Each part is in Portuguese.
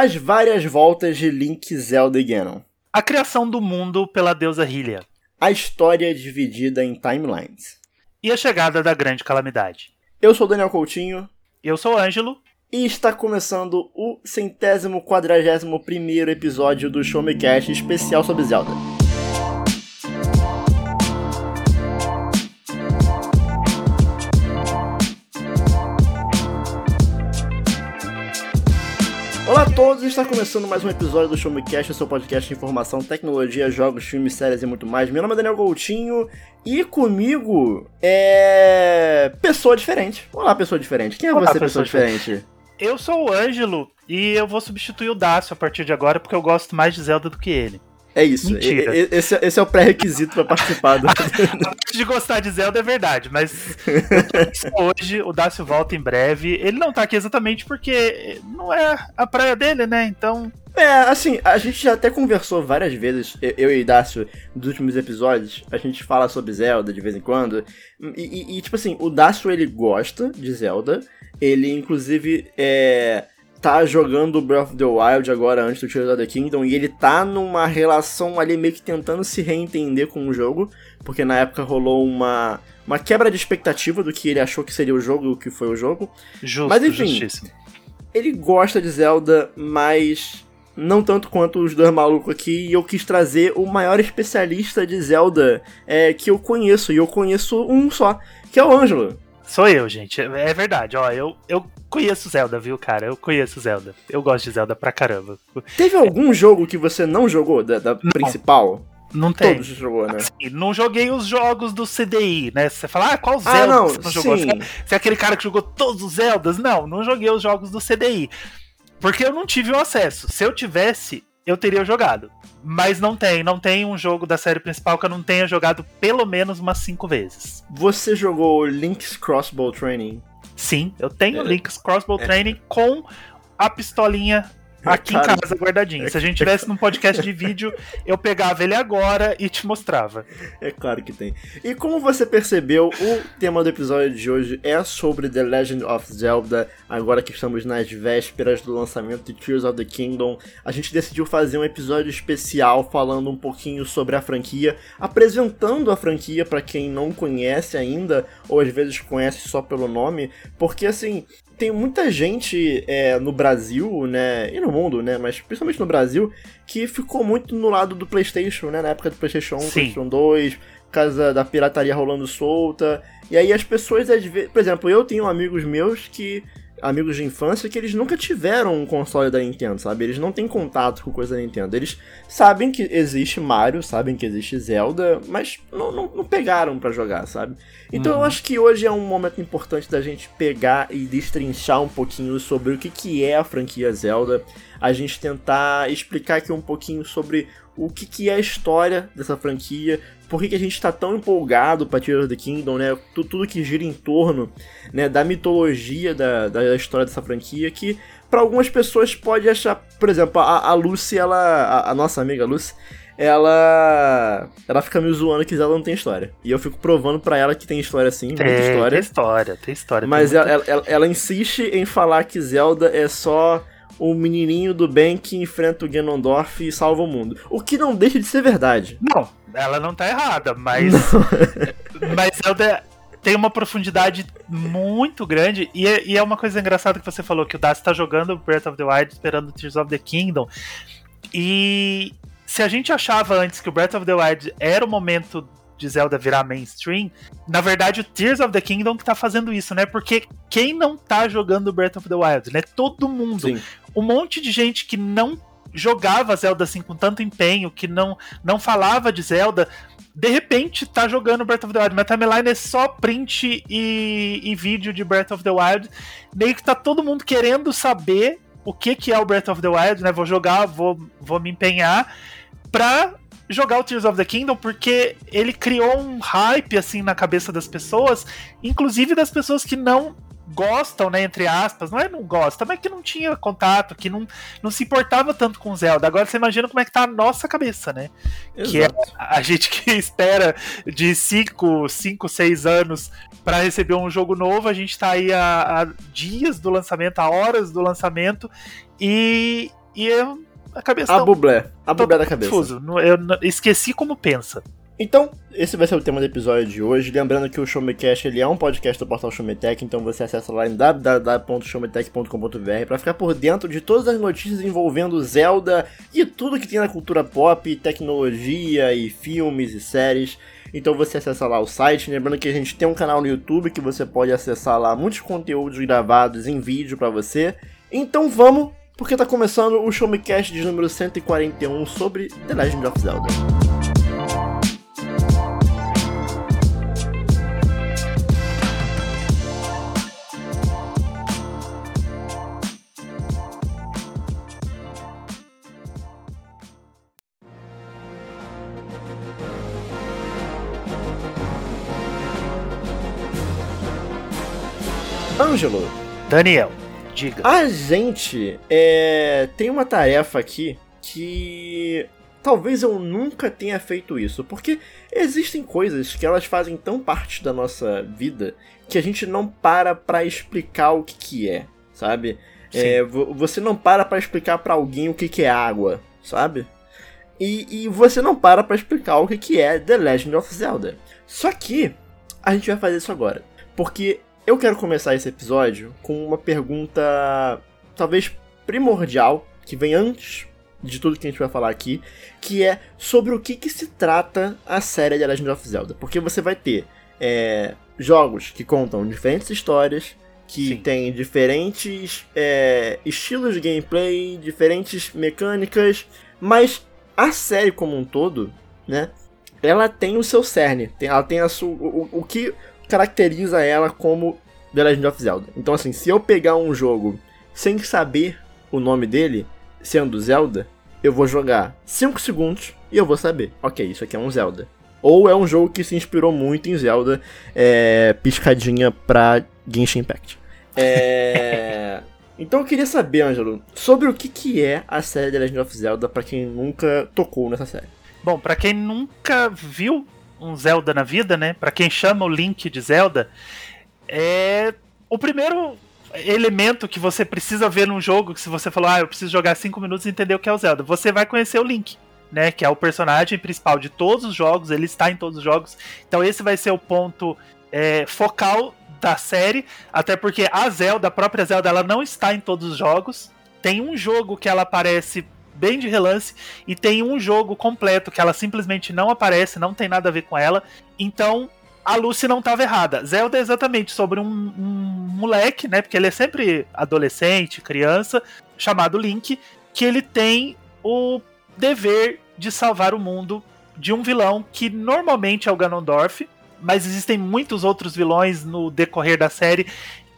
As várias voltas de Link, Zelda e Ganon. A criação do mundo pela deusa Hylia. A história dividida em timelines. E a chegada da grande calamidade. Eu sou Daniel Coutinho. Eu sou o Ângelo. E está começando o centésimo quadragésimo primeiro episódio do Show Me Cash especial sobre Zelda. Todos, está começando mais um episódio do Show Me Cast, seu podcast de informação, tecnologia, jogos, filmes, séries e muito mais. Meu nome é Daniel Coutinho e comigo é. pessoa diferente. Olá, pessoa diferente. Quem é Olá, você, pessoa pessoa diferente? Eu sou o Ângelo e eu vou substituir o Dácio a partir de agora porque eu gosto mais de Zelda do que ele. É isso, Mentira. e- e- esse, esse é o pré-requisito para participar do. De gostar de Zelda é verdade, mas hoje, o Dácio volta em breve. Ele não tá aqui exatamente porque não é a praia dele, né? Então, É, assim, a gente já até conversou várias vezes, eu- e Dácio, nos últimos episódios, a gente fala sobre Zelda de vez em quando, e, e- e, tipo assim, o Dácio ele gosta de Zelda, ele inclusive é, tá jogando Breath of the Wild agora antes do Tears of the Kingdom, e ele tá numa relação ali meio que tentando se reentender com o jogo, porque na época rolou uma, uma quebra de expectativa do que ele achou que seria o jogo e o que foi o jogo, justo, Mas, enfim, justíssimo. ele gosta de Zelda, mas não tanto quanto os dois malucos aqui. E eu quis trazer o maior especialista de Zelda é, que eu conheço. E eu conheço um só, que é o Ângelo. Sou eu, gente. É verdade, ó. Eu, eu conheço Zelda, viu, cara? Eu conheço Zelda. Eu gosto de Zelda pra caramba. Teve algum jogo que você não jogou, da, da principal? Não tem. Todos jogou, né? Assim, não joguei os jogos do CDI, né? Você fala, ah, qual Ah, Zelda não, que você não jogou? sim. Você é aquele cara que jogou todos os Zeldas? Não, não joguei os jogos do CDI. Porque eu não tive o acesso. Se eu tivesse, eu teria jogado. Mas não tem, não tem um jogo da série principal que eu não tenha jogado pelo menos umas cinco vezes. Você jogou Link's Crossbow Training? Sim, eu tenho É. Link's Crossbow Training com a pistolinha aqui Cara, em casa guardadinha. Se a gente tivesse num podcast de vídeo, eu pegava ele agora e te mostrava. É claro que tem. E como você percebeu, o tema do episódio de hoje é sobre The Legend of Zelda. Agora que estamos nas vésperas do lançamento de Tears of the Kingdom, a gente decidiu fazer um episódio especial falando um pouquinho sobre a franquia, apresentando a franquia para quem não conhece ainda, ou às vezes conhece só pelo nome, porque assim. Tem muita gente é, no Brasil, né, e no mundo, né, mas principalmente no Brasil, que ficou muito no lado do PlayStation, né, na época do PlayStation 1, Sim. PlayStation 2, por causa da pirataria rolando solta. E aí as pessoas, às vezes, por exemplo, eu tenho amigos meus que. Amigos de infância que eles nunca tiveram um console da Nintendo, sabe? Eles não têm contato com coisa da Nintendo. Eles sabem que existe Mario, sabem que existe Zelda, mas não, não, não pegaram pra jogar, sabe? Então eu Uhum. acho que hoje é um momento importante da gente pegar e destrinchar um pouquinho sobre o que, que é a franquia Zelda, a gente tentar explicar aqui um pouquinho sobre o que, que é a história dessa franquia, por que, que a gente tá tão empolgado pra Tears of the Kingdom, né? Tu- Tudo que gira em torno né, da mitologia da, da história dessa franquia, que para algumas pessoas pode achar, por exemplo, a, a Lucy, ela. A, a nossa amiga Lucy, ela. Ela fica me zoando que Zelda não tem história. E eu fico provando pra ela que tem história sim, muita Tem, história. tem história, tem história. Mas tem ela, ela, ela- ela insiste em falar que Zelda é só o menininho do bem que enfrenta o Ganondorf e salva o mundo. O que não deixa de ser verdade. Não, ela não tá errada, mas. mas Zelda tem uma profundidade muito grande. E é, e é uma coisa engraçada que você falou: que o Darcy tá jogando Breath of the Wild esperando Tears of the Kingdom. E se a gente achava antes que o Breath of the Wild era o momento de Zelda virar mainstream, na verdade o Tears of the Kingdom que tá fazendo isso, né? Porque quem não tá jogando Breath of the Wild, né? Todo mundo Sim. um monte de gente que não jogava Zelda assim com tanto empenho, que não, não falava de Zelda, de repente tá jogando Breath of the Wild. Minha timeline é só print e, e vídeo de Breath of the Wild. Meio que tá todo mundo querendo saber o que, que é o Breath of the Wild, né? Vou jogar, vou, vou me empenhar pra jogar o Tears of the Kingdom, porque ele criou um hype assim na cabeça das pessoas, inclusive das pessoas que não gostam, né, entre aspas, não é não gosta, mas que não tinha contato, que não, não se importava tanto com Zelda. Agora você imagina como é que tá a nossa cabeça, né? Que é Exato. a gente que espera de 5, 5, 6 anos para receber um jogo novo, a gente tá aí há, há dias do lançamento, há horas do lançamento, e, e eu, a cabeça A tá bublé. A tô bublé da cabeça. confuso. Eu esqueci como pensa. Então, esse vai ser o tema do episódio de hoje. Lembrando que o Showmecast ele é um podcast do portal Showmetech, então você acessa lá em www.showmetech.com.br para ficar por dentro de todas as notícias envolvendo Zelda e tudo que tem na cultura pop, tecnologia e filmes e séries. Então você acessa lá o site, lembrando que a gente tem um canal no YouTube que você pode acessar lá muitos conteúdos gravados em vídeo para você. Então vamos, porque tá começando o Showmecast de número 141 sobre The Legend of Zelda. Ângelo, Daniel, diga. A gente é, tem uma tarefa aqui que talvez eu nunca tenha feito isso, porque existem coisas que elas fazem tão parte da nossa vida que a gente não para pra explicar o que, que é, sabe? É, vo- você não para pra explicar pra alguém o que, que é água, sabe? E, e você não para pra explicar o que, que é The Legend of Zelda. Só que a gente vai fazer isso agora, porque eu quero começar esse episódio com uma pergunta talvez primordial, que vem antes de tudo que a gente vai falar aqui, que é sobre o que, que se trata a série The Legend of Zelda. Porque você vai ter é, jogos que contam diferentes histórias, que Sim. têm diferentes é, estilos de gameplay, diferentes mecânicas, mas a série como um todo, né, ela tem o seu cerne, tem, ela tem a sua, o, o- o que caracteriza ela como The Legend of Zelda. Então, assim, se eu pegar um jogo sem saber o nome dele, sendo Zelda, eu vou jogar 5 segundos e eu vou saber, ok, isso aqui é um Zelda. Ou é um jogo que se inspirou muito em Zelda, é, piscadinha pra Genshin Impact. É... Então eu queria saber, Ângelo, sobre o que, que é a série The Legend of Zelda pra quem nunca tocou nessa série. Bom, pra quem nunca viu um Zelda na vida, né? Pra quem chama o Link de Zelda, é o primeiro elemento que você precisa ver num jogo, que se você falou, ah, eu preciso jogar 5 minutos e entender o que é o Zelda, você vai conhecer o Link, né? Que é o personagem principal de todos os jogos, ele está em todos os jogos. Então esse vai ser o ponto é, focal da série, até porque a Zelda, a própria Zelda, ela não está em todos os jogos. Tem um jogo que ela aparece bem de relance e tem um jogo completo que ela simplesmente não aparece, não tem nada a ver com ela. Então a Lucy não estava errada. Zelda é exatamente sobre um, um moleque, né? Porque ele é sempre adolescente, criança, chamado Link, que ele tem o dever de salvar o mundo de um vilão que normalmente é o Ganondorf, mas existem muitos outros vilões no decorrer da série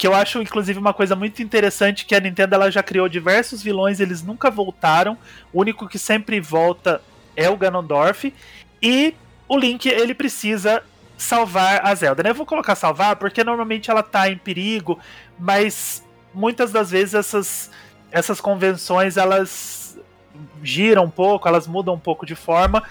que eu acho inclusive uma coisa muito interessante que a Nintendo ela já criou diversos vilões, eles nunca voltaram. O único que sempre volta é o Ganondorf e o Link ele precisa salvar a Zelda. Né? Eu vou colocar salvar porque normalmente ela tá em perigo, mas muitas das vezes essas essas convenções elas giram um pouco, elas mudam um pouco de forma,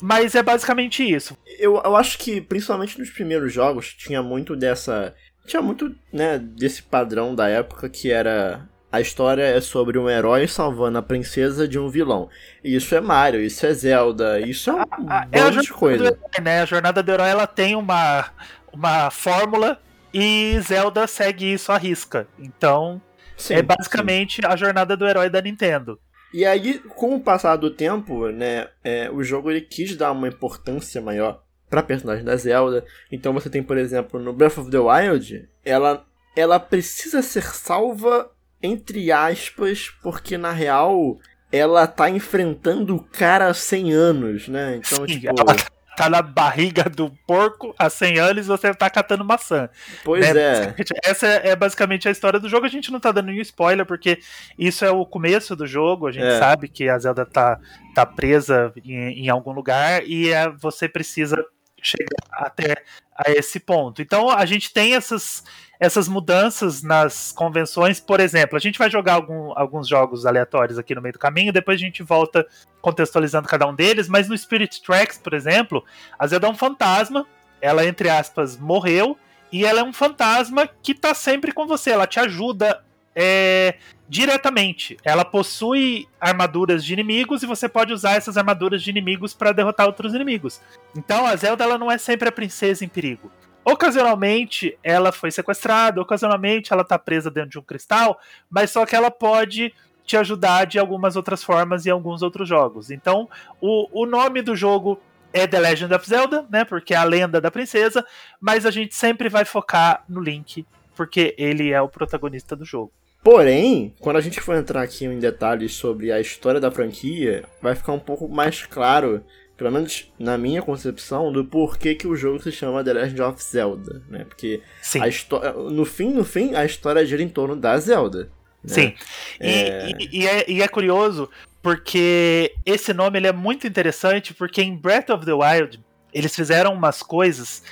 mas é basicamente isso. Eu, eu acho que, principalmente nos primeiros jogos, tinha muito dessa. Tinha muito, né, desse padrão da época que era. A história é sobre um herói salvando a princesa de um vilão. E Isso é Mario, isso é Zelda, isso é um A- é a bando de coisa. herói, né? A jornada do herói ela tem uma, uma fórmula e Zelda segue isso à risca. Então, Sim, é basicamente a jornada do herói da Nintendo. E aí, com o passar do tempo, né, é, o jogo ele quis dar uma importância maior pra personagem da Zelda. Então você tem, por exemplo, no Breath of the Wild, ela, ela precisa ser salva, entre aspas, porque na real ela tá enfrentando o cara há 100 anos, né? Então, Sim, tipo, ela tá na barriga do porco há 100 anos e você tá catando maçã. pois né? é. Essa é basicamente a história do jogo. A gente não tá dando nenhum spoiler, porque isso é o começo do jogo. A gente É. sabe que a Zelda tá, tá presa em, em algum lugar e é, você precisa chegar até a esse ponto. Então a gente tem essas, essas mudanças nas convenções. Por exemplo, a gente vai jogar algum- alguns jogos aleatórios aqui no meio do caminho, depois a gente volta contextualizando cada um deles. Mas no Spirit Tracks, por exemplo, a Zelda é um fantasma. Ela, entre aspas, morreu. E ela é um fantasma que tá sempre com você. Ela te ajuda é, diretamente. Ela possui armaduras de inimigos e você pode usar essas armaduras de inimigos para derrotar outros inimigos. Então a Zelda ela não é sempre a princesa em perigo. Ocasionalmente ela foi sequestrada, ocasionalmente ela tá presa dentro de um cristal, mas só que ela pode te ajudar de algumas outras formas em alguns outros jogos. Então, o, o nome do jogo é The Legend of Zelda, né? Porque é a lenda da princesa, mas a gente sempre vai focar no Link, porque ele é o protagonista do jogo. Porém, quando a gente for entrar aqui em detalhes sobre a história da franquia, vai ficar um pouco mais claro, pelo menos na minha concepção, do porquê que o jogo se chama The Legend of Zelda, né? Porque Sim. a história, no fim, no fim, a história gira em torno da Zelda. Né? Sim. E é... E, e, é, e é curioso porque esse nome ele é muito interessante porque em Breath of the Wild eles fizeram umas coisas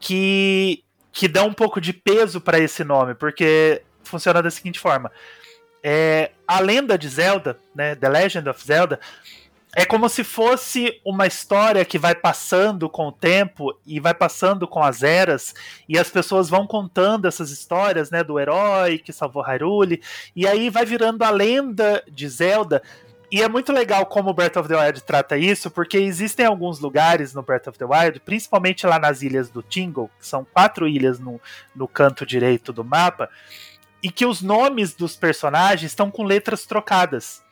que que dão um pouco de peso para esse nome, porque funciona da seguinte forma: é, a lenda de Zelda, né, The Legend of Zelda, é como se fosse uma história que vai passando com o tempo e vai passando com as eras e as pessoas vão contando essas histórias, né, do herói que salvou Hyrule e aí vai virando a lenda de Zelda. E é muito legal como o Breath of the Wild trata isso, porque existem alguns lugares no Breath of the Wild, principalmente lá nas ilhas do Tingle, que são quatro ilhas no, no canto direito do mapa, e que os nomes dos personagens estão com letras trocadas.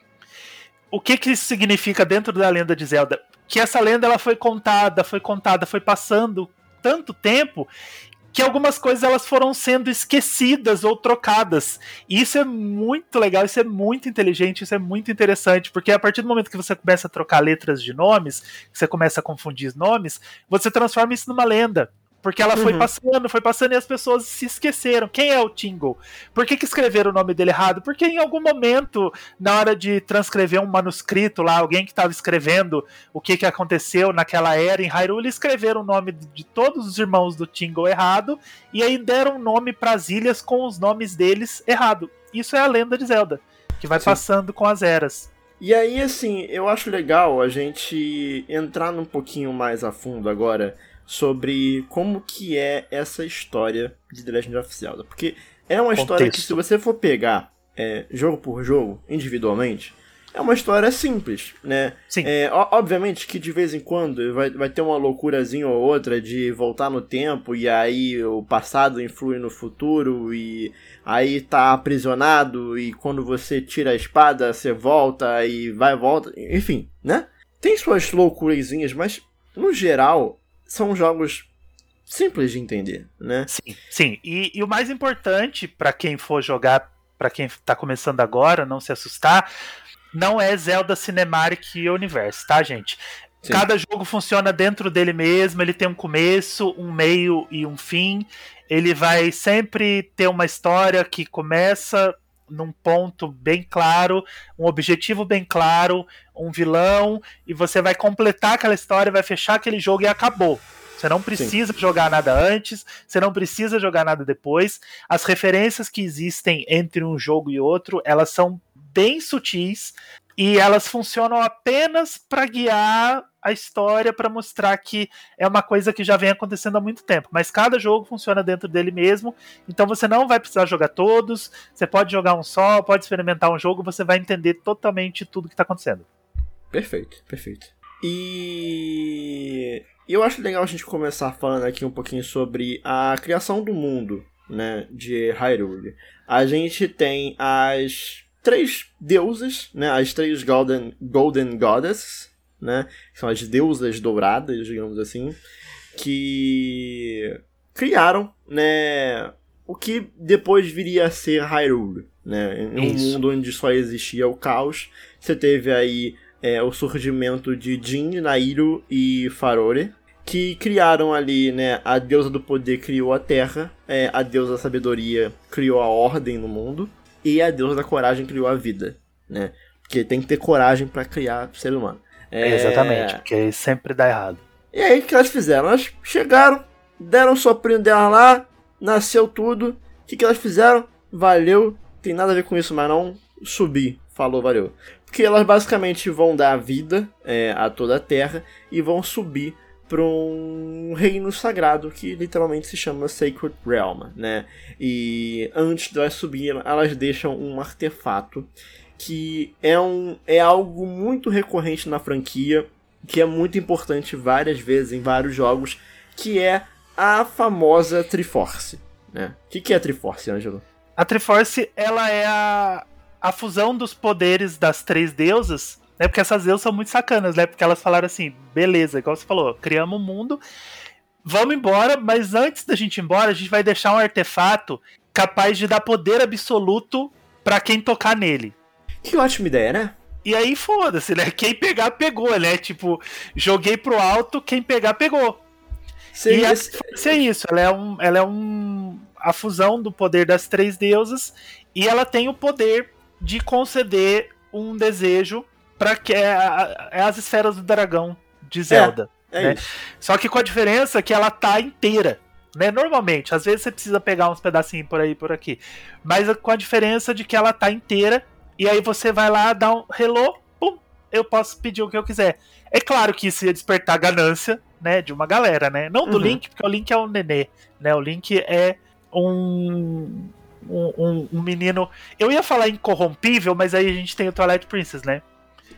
O que, que isso significa dentro da lenda de Zelda? Que essa lenda ela foi contada, foi contada, foi passando tanto tempo que algumas coisas elas foram sendo esquecidas ou trocadas. E isso é muito legal, isso é muito inteligente, isso é muito interessante, porque a partir do momento que você começa a trocar letras de nomes, você começa a confundir nomes, você transforma isso numa lenda. Porque ela foi uhum. passando, foi passando e as pessoas se esqueceram. Quem é o Tingle? Por que, que escreveram o nome dele errado? Porque em algum momento, na hora de transcrever um manuscrito lá, alguém que estava escrevendo o que, que aconteceu naquela era em Hyrule, escreveram o nome de todos os irmãos do Tingle errado e aí deram nome para as ilhas com os nomes deles errado. Isso é a lenda de Zelda, que vai Sim. passando com as eras. E aí, assim, eu acho legal a gente entrar num pouquinho mais a fundo agora sobre como que é essa história de The Legend of Zelda. Porque é uma Contexto. história que se você for pegar é, jogo por jogo, individualmente, é uma história simples, né? Sim. É, obviamente que de vez em quando vai, vai ter uma loucurazinha ou outra de voltar no tempo e aí o passado influi no futuro e aí tá aprisionado e quando você tira a espada você volta e vai volta, enfim, né? Tem suas loucurazinhas, mas no geral são jogos simples de entender, né? Sim, sim. E, e o mais importante para quem for jogar, para quem está começando agora, não se assustar, não é Zelda Cinematic Universe, tá, gente? Sim. Cada jogo funciona dentro dele mesmo, ele tem um começo, um meio e um fim. Ele vai sempre ter uma história que começa num ponto bem claro, um objetivo bem claro, um vilão, e você vai completar aquela história, vai fechar aquele jogo e acabou. Você não precisa Sim. jogar nada antes, você não precisa jogar nada depois. As referências que existem entre um jogo e outro, elas são bem sutis e elas funcionam apenas para guiar a história para mostrar que é uma coisa que já vem acontecendo há muito tempo. Mas cada jogo funciona dentro dele mesmo, então você não vai precisar jogar todos. Você pode jogar um só, pode experimentar um jogo, você vai entender totalmente tudo que está acontecendo. Perfeito, perfeito. E eu acho legal a gente começar falando aqui um pouquinho sobre a criação do mundo, né, de Hyrule. A gente tem as três deusas, né, as três Golden, Golden Goddesses, né? São as deusas douradas, digamos assim, que criaram, né, o que depois viria a ser Hyrule, né? Em um mundo onde só existia o caos, você teve aí é, o surgimento de Jin, Nairu e Farore, que criaram ali, né, a deusa do poder criou a terra, é, a deusa da sabedoria criou a ordem no mundo, e a deusa da coragem criou a vida, né? Porque tem que ter coragem para criar ser humano. É... Exatamente, porque sempre dá errado. E aí o que elas fizeram? Elas chegaram, deram o soprinho dela lá, nasceu tudo. O que, que elas fizeram? Valeu, tem nada a ver com isso, mas não subir. Falou, valeu. Porque elas basicamente vão dar vida é, a toda a Terra e vão subir para um reino sagrado que literalmente se chama Sacred Realm, né? E antes de elas subirem, elas deixam um artefato que é, um, é algo muito recorrente na franquia, que é muito importante várias vezes em vários jogos, que é a famosa Triforce. Né? O que, que é a Triforce, Ângelo? A Triforce ela é a, a fusão dos poderes das três deusas né? Porque essas deusas são muito sacanas, né? Porque elas falaram assim: beleza, igual você falou, criamos um mundo, vamos embora, mas antes da gente ir embora, a gente vai deixar um artefato capaz de dar poder absoluto para quem tocar nele. Que ótima ideia, né? E aí foda-se, né? Quem pegar, pegou, né? Tipo, joguei pro alto, quem pegar, pegou. Sim, e esse... é isso, ela é, um, ela é um, a fusão do poder das três deusas e ela tem o poder de conceder um desejo para que é, é, as esferas do dragão de Zelda. É, é né? Só que com a diferença que ela tá inteira. Né? Normalmente, às vezes você precisa pegar uns pedacinhos por aí por aqui. Mas com a diferença de que ela tá inteira. E aí você vai lá, dá um hello, pum, eu posso pedir o que eu quiser. É claro que isso ia despertar ganância, né, de uma galera, né? Não do uhum. Link, porque o Link é um nenê, né? O Link é um um, um, um, menino. Eu ia falar incorrompível, mas aí a gente tem o Twilight Princess, né?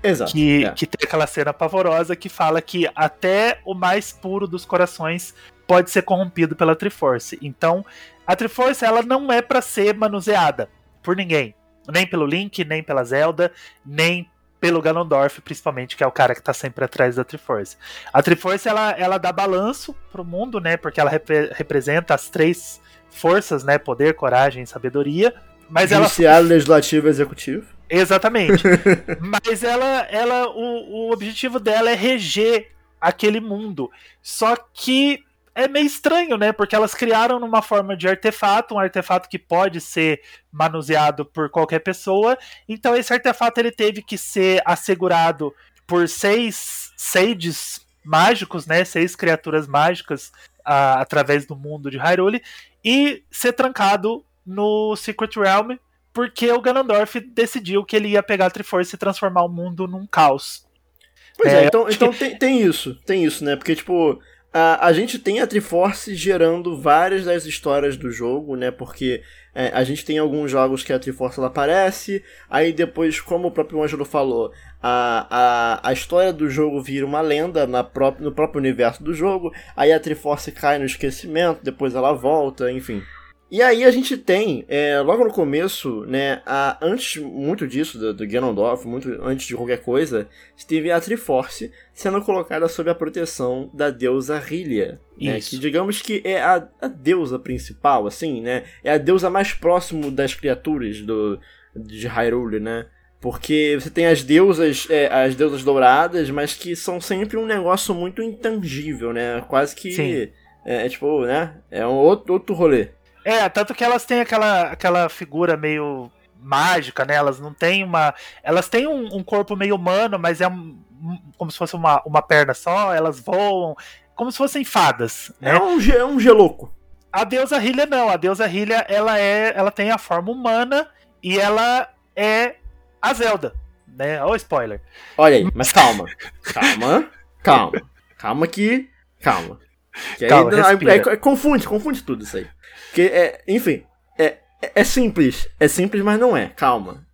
Exato. Que, é. que tem aquela cena pavorosa que fala que até o mais puro dos corações pode ser corrompido pela Triforce. Então, a Triforce ela não é para ser manuseada por ninguém. Nem pelo Link, nem pela Zelda, nem pelo Ganondorf, principalmente, que é o cara que tá sempre atrás da Triforce. A Triforce, ela, ela dá balanço pro mundo, né? Porque ela repre representa as três forças, né? Poder, coragem e sabedoria. Mas Judiciário, ela... legislativo e executivo. Exatamente. Mas ela, ela o, o objetivo dela é reger aquele mundo. Só que é meio estranho, né? Porque elas criaram numa forma de artefato, um artefato que pode ser manuseado por qualquer pessoa. Então esse artefato ele teve que ser assegurado por seis sages mágicos, né? Seis criaturas mágicas a, através do mundo de Hyrule e ser trancado no Secret Realm porque o Ganondorf decidiu que ele ia pegar a Triforce e transformar o mundo num caos. Pois é, é então, então tem, tem isso, tem isso, né? Porque, tipo, a, a gente tem a Triforce gerando várias das histórias do jogo, né? Porque é, a gente tem alguns jogos que a Triforce ela aparece, aí depois, como o próprio Ângelo falou, a, a, a história do jogo vira uma lenda na pró no próprio universo do jogo, aí a Triforce cai no esquecimento, depois ela volta, enfim. E aí a gente tem, é, logo no começo, né, a, antes muito disso, do, do Ganondorf, muito antes de qualquer coisa, teve a Triforce sendo colocada sob a proteção da deusa Hylia. Né, que digamos que é a, a, deusa principal, assim, né? É a deusa mais próximo das criaturas do, de Hyrule, né? Porque você tem as deusas, é, as deusas douradas, mas que são sempre um negócio muito intangível, né? Quase que. É, é, tipo, né? É um outro, outro rolê. É, tanto que elas têm aquela, aquela figura meio mágica, né? Elas não têm uma. Elas têm um, um corpo meio humano, mas é um, como se fosse uma, uma perna só, elas voam, como se fossem fadas. Né? É um, é um geloco. A deusa Hylia não, a deusa Hylia ela é, ela tem a forma humana e ela é a Zelda, né? Olha o spoiler. Olha aí, mas calma, calma, calma, calma que, calma. Que calma, aí, aí, aí, confunde, confunde tudo isso aí. Porque, é, enfim, é, é simples. É simples, mas não é. Calma.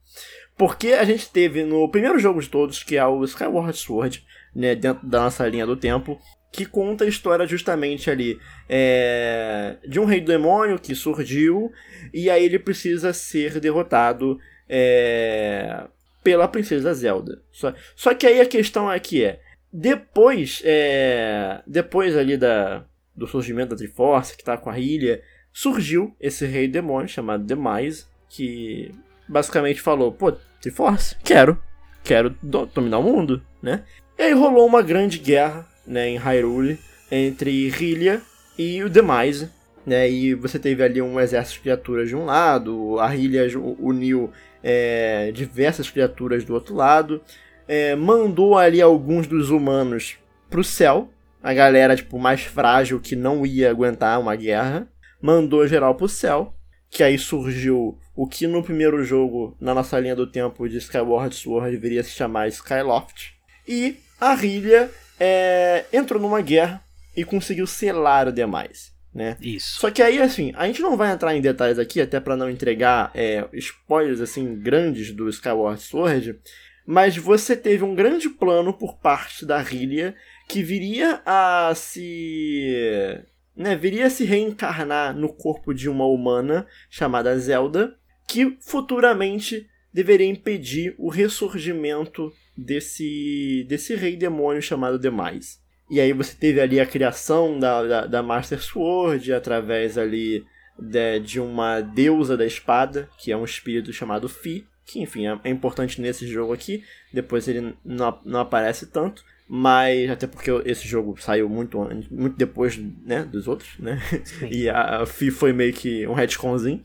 Porque a gente teve no primeiro jogo de todos, que é o Skyward Sword, né, dentro da nossa linha do tempo, que conta a história justamente ali é, de um rei demônio que surgiu e aí ele precisa ser derrotado é, pela princesa Zelda. Só, só que aí a questão aqui é depois é, depois ali da, do surgimento da Triforce que está com a ilha surgiu esse rei demônio chamado Demise, que basicamente falou: pô, Triforce, quero, quero dominar o mundo, né? E aí rolou uma grande guerra né, em Hyrule entre Hylia e o Demise, né? E você teve ali um exército de criaturas de um lado, a Hylia uniu é, diversas criaturas do outro lado, é, mandou ali alguns dos humanos pro céu, a galera tipo mais frágil que não ia aguentar uma guerra, mandou geral pro céu, que aí surgiu o que no primeiro jogo, na nossa linha do tempo de Skyward Sword, deveria se chamar Skyloft. E a Hylia é, entrou numa guerra e conseguiu selar o demais. Né? Isso. Só que aí, assim, a gente não vai entrar em detalhes aqui, até para não entregar é, spoilers assim grandes do Skyward Sword, mas você teve um grande plano por parte da Hylia que viria a se. Né, viria a se reencarnar no corpo de uma humana chamada Zelda, que futuramente deveria impedir o ressurgimento desse, desse rei demônio chamado Demais. E aí você teve ali a criação da, da, da Master Sword através ali de, de, uma deusa da espada, que é um espírito chamado Fi, que enfim é, é importante nesse jogo aqui, depois ele não, não aparece tanto, mas até porque esse jogo saiu muito muito depois né, dos outros, né? E a, a Fi foi meio que um retconzinho.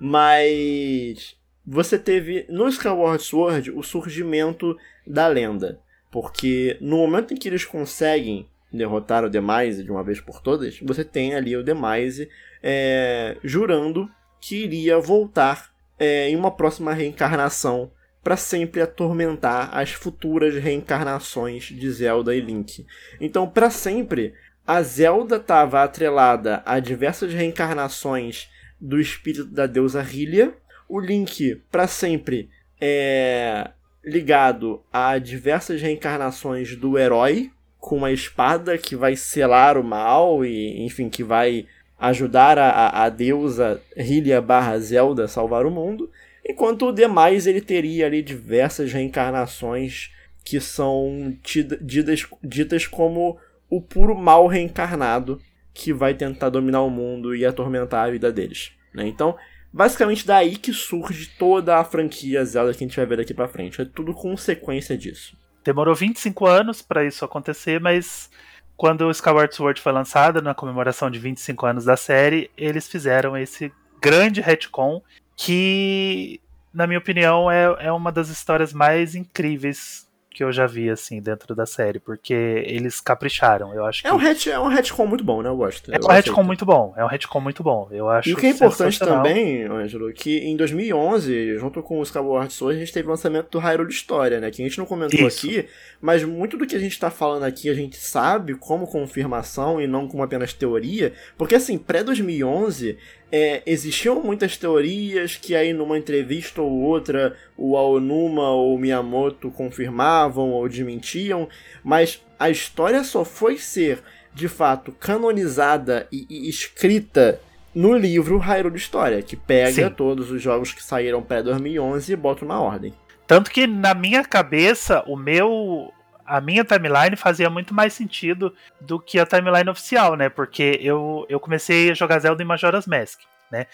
Mas você teve no Skyward Sword o surgimento da lenda. Porque no momento em que eles conseguem derrotar o Demise de uma vez por todas, você tem ali o Demise é, jurando que iria voltar é, em uma próxima reencarnação para sempre atormentar as futuras reencarnações de Zelda e Link. Então, para sempre, a Zelda estava atrelada a diversas reencarnações do espírito da deusa Hylia. O Link, para sempre, é ligado a diversas reencarnações do herói, com uma espada que vai selar o mal e, enfim, que vai ajudar a, a deusa Hylia barra Zelda a salvar o mundo. Enquanto o demais ele teria ali diversas reencarnações que são ditas, ditas como o puro mal reencarnado que vai tentar dominar o mundo e atormentar a vida deles. Né? Então, Basicamente daí que surge toda a franquia Zelda que a gente vai ver daqui pra frente. É tudo consequência disso. Demorou 25 anos para isso acontecer, mas quando o Skyward Sword foi lançado, na comemoração de 25 anos da série, eles fizeram esse grande retcon que, na minha opinião, é, é uma das histórias mais incríveis que eu já vi, assim, dentro da série, porque eles capricharam, eu acho é que... Um hatch, é um retcon muito bom, né, eu gosto. É eu um retcon muito bom, é um retcon muito bom, eu acho E o que é importante também, Ângelo, que em 2011, junto com o Skyward Sword, a gente teve o lançamento do Hyrule História, né, que a gente não comentou Isso. aqui, mas muito do que a gente tá falando aqui a gente sabe como confirmação e não como apenas teoria, porque assim, pré-2011 é, existiam muitas teorias que aí numa entrevista ou outra o Aonuma ou o Miyamoto confirmavam ou desmentiam, mas a história só foi ser de fato canonizada e, e escrita no livro Hyrule História, que pega Sim. todos os jogos que saíram pré-2011 e bota uma ordem. Tanto que na minha cabeça, o meu a minha timeline fazia muito mais sentido do que a timeline oficial, né? Porque eu, eu comecei a jogar Zelda em Majora's Mask, né?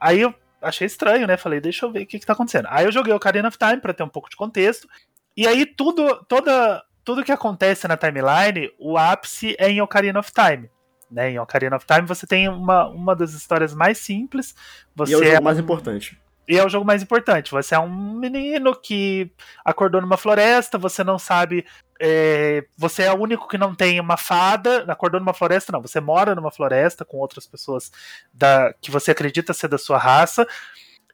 Aí eu achei estranho, né? Falei, deixa eu ver o que, que tá acontecendo. Aí eu joguei o Ocarina of Time para ter um pouco de contexto. E aí tudo, toda, tudo que acontece na timeline, o ápice é em Ocarina of Time. Né, em Ocarina of Time você tem uma, uma das histórias mais simples. Você e é o jogo é mais importante. E é o jogo mais importante. Você é um menino que acordou numa floresta, você não sabe. É, você é o único que não tem uma fada. Acordou numa floresta, não. Você mora numa floresta com outras pessoas da, que você acredita ser da sua raça.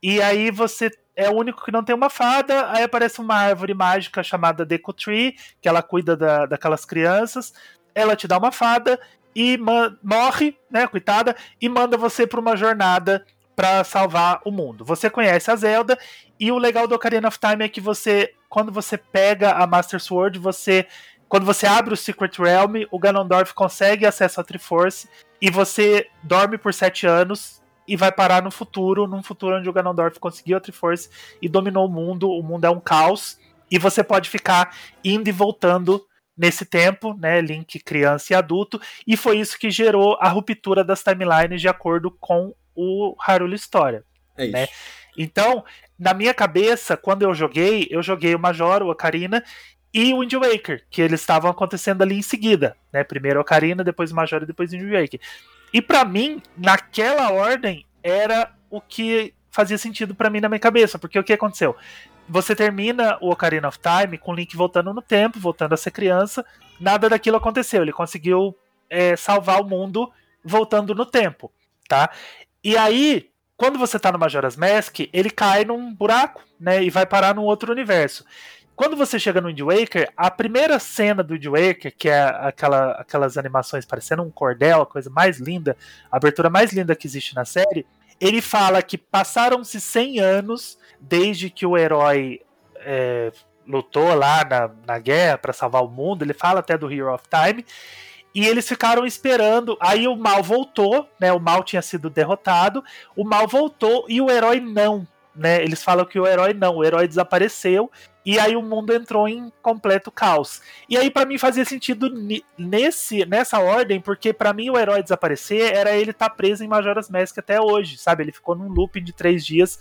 E aí você é o único que não tem uma fada. Aí aparece uma árvore mágica chamada Deku Tree, que ela cuida da, daquelas crianças. Ela te dá uma fada e morre, né, coitada, e manda você para uma jornada para salvar o mundo. Você conhece a Zelda e o legal do Ocarina of Time é que você, quando você pega a Master Sword, você quando você abre o Secret Realm, o Ganondorf consegue acesso à Triforce e você dorme por sete anos e vai parar no futuro, num futuro onde o Ganondorf conseguiu a Triforce e dominou o mundo. O mundo é um caos e você pode ficar indo e voltando nesse tempo, né, Link criança e adulto, e foi isso que gerou a ruptura das timelines de acordo com o Hyrule História. É isso. Né? Então, na minha cabeça, quando eu joguei, eu joguei o Major, o Ocarina e o Wind Waker, que eles estavam acontecendo ali em seguida, né? Primeiro o Ocarina, depois o Major e depois o Wind Waker. E para mim, naquela ordem, era o que fazia sentido para mim na minha cabeça, porque o que aconteceu? Você termina o Ocarina of Time com o Link voltando no tempo, voltando a ser criança, nada daquilo aconteceu, ele conseguiu é, salvar o mundo voltando no tempo, tá? E aí, quando você tá no Majora's Mask, ele cai num buraco, né? E vai parar num outro universo. quando você chega no Wind Waker, a primeira cena do Wind Waker, que é aquela, aquelas animações parecendo um cordel, a coisa mais linda, a abertura mais linda que existe na série, ele fala que passaram-se 100 anos desde que o herói é, lutou lá na, na guerra para salvar o mundo. Ele fala até do Hero of Time. E eles ficaram esperando. Aí o mal voltou, né? O mal tinha sido derrotado. O mal voltou e o herói não. Né? Eles falam que o herói não, o herói desapareceu e aí o mundo entrou em completo caos. E aí para mim fazia sentido nesse nessa ordem, porque para mim o herói desaparecer era ele estar tá preso em Majora's Mask até hoje, sabe? Ele ficou num looping de três dias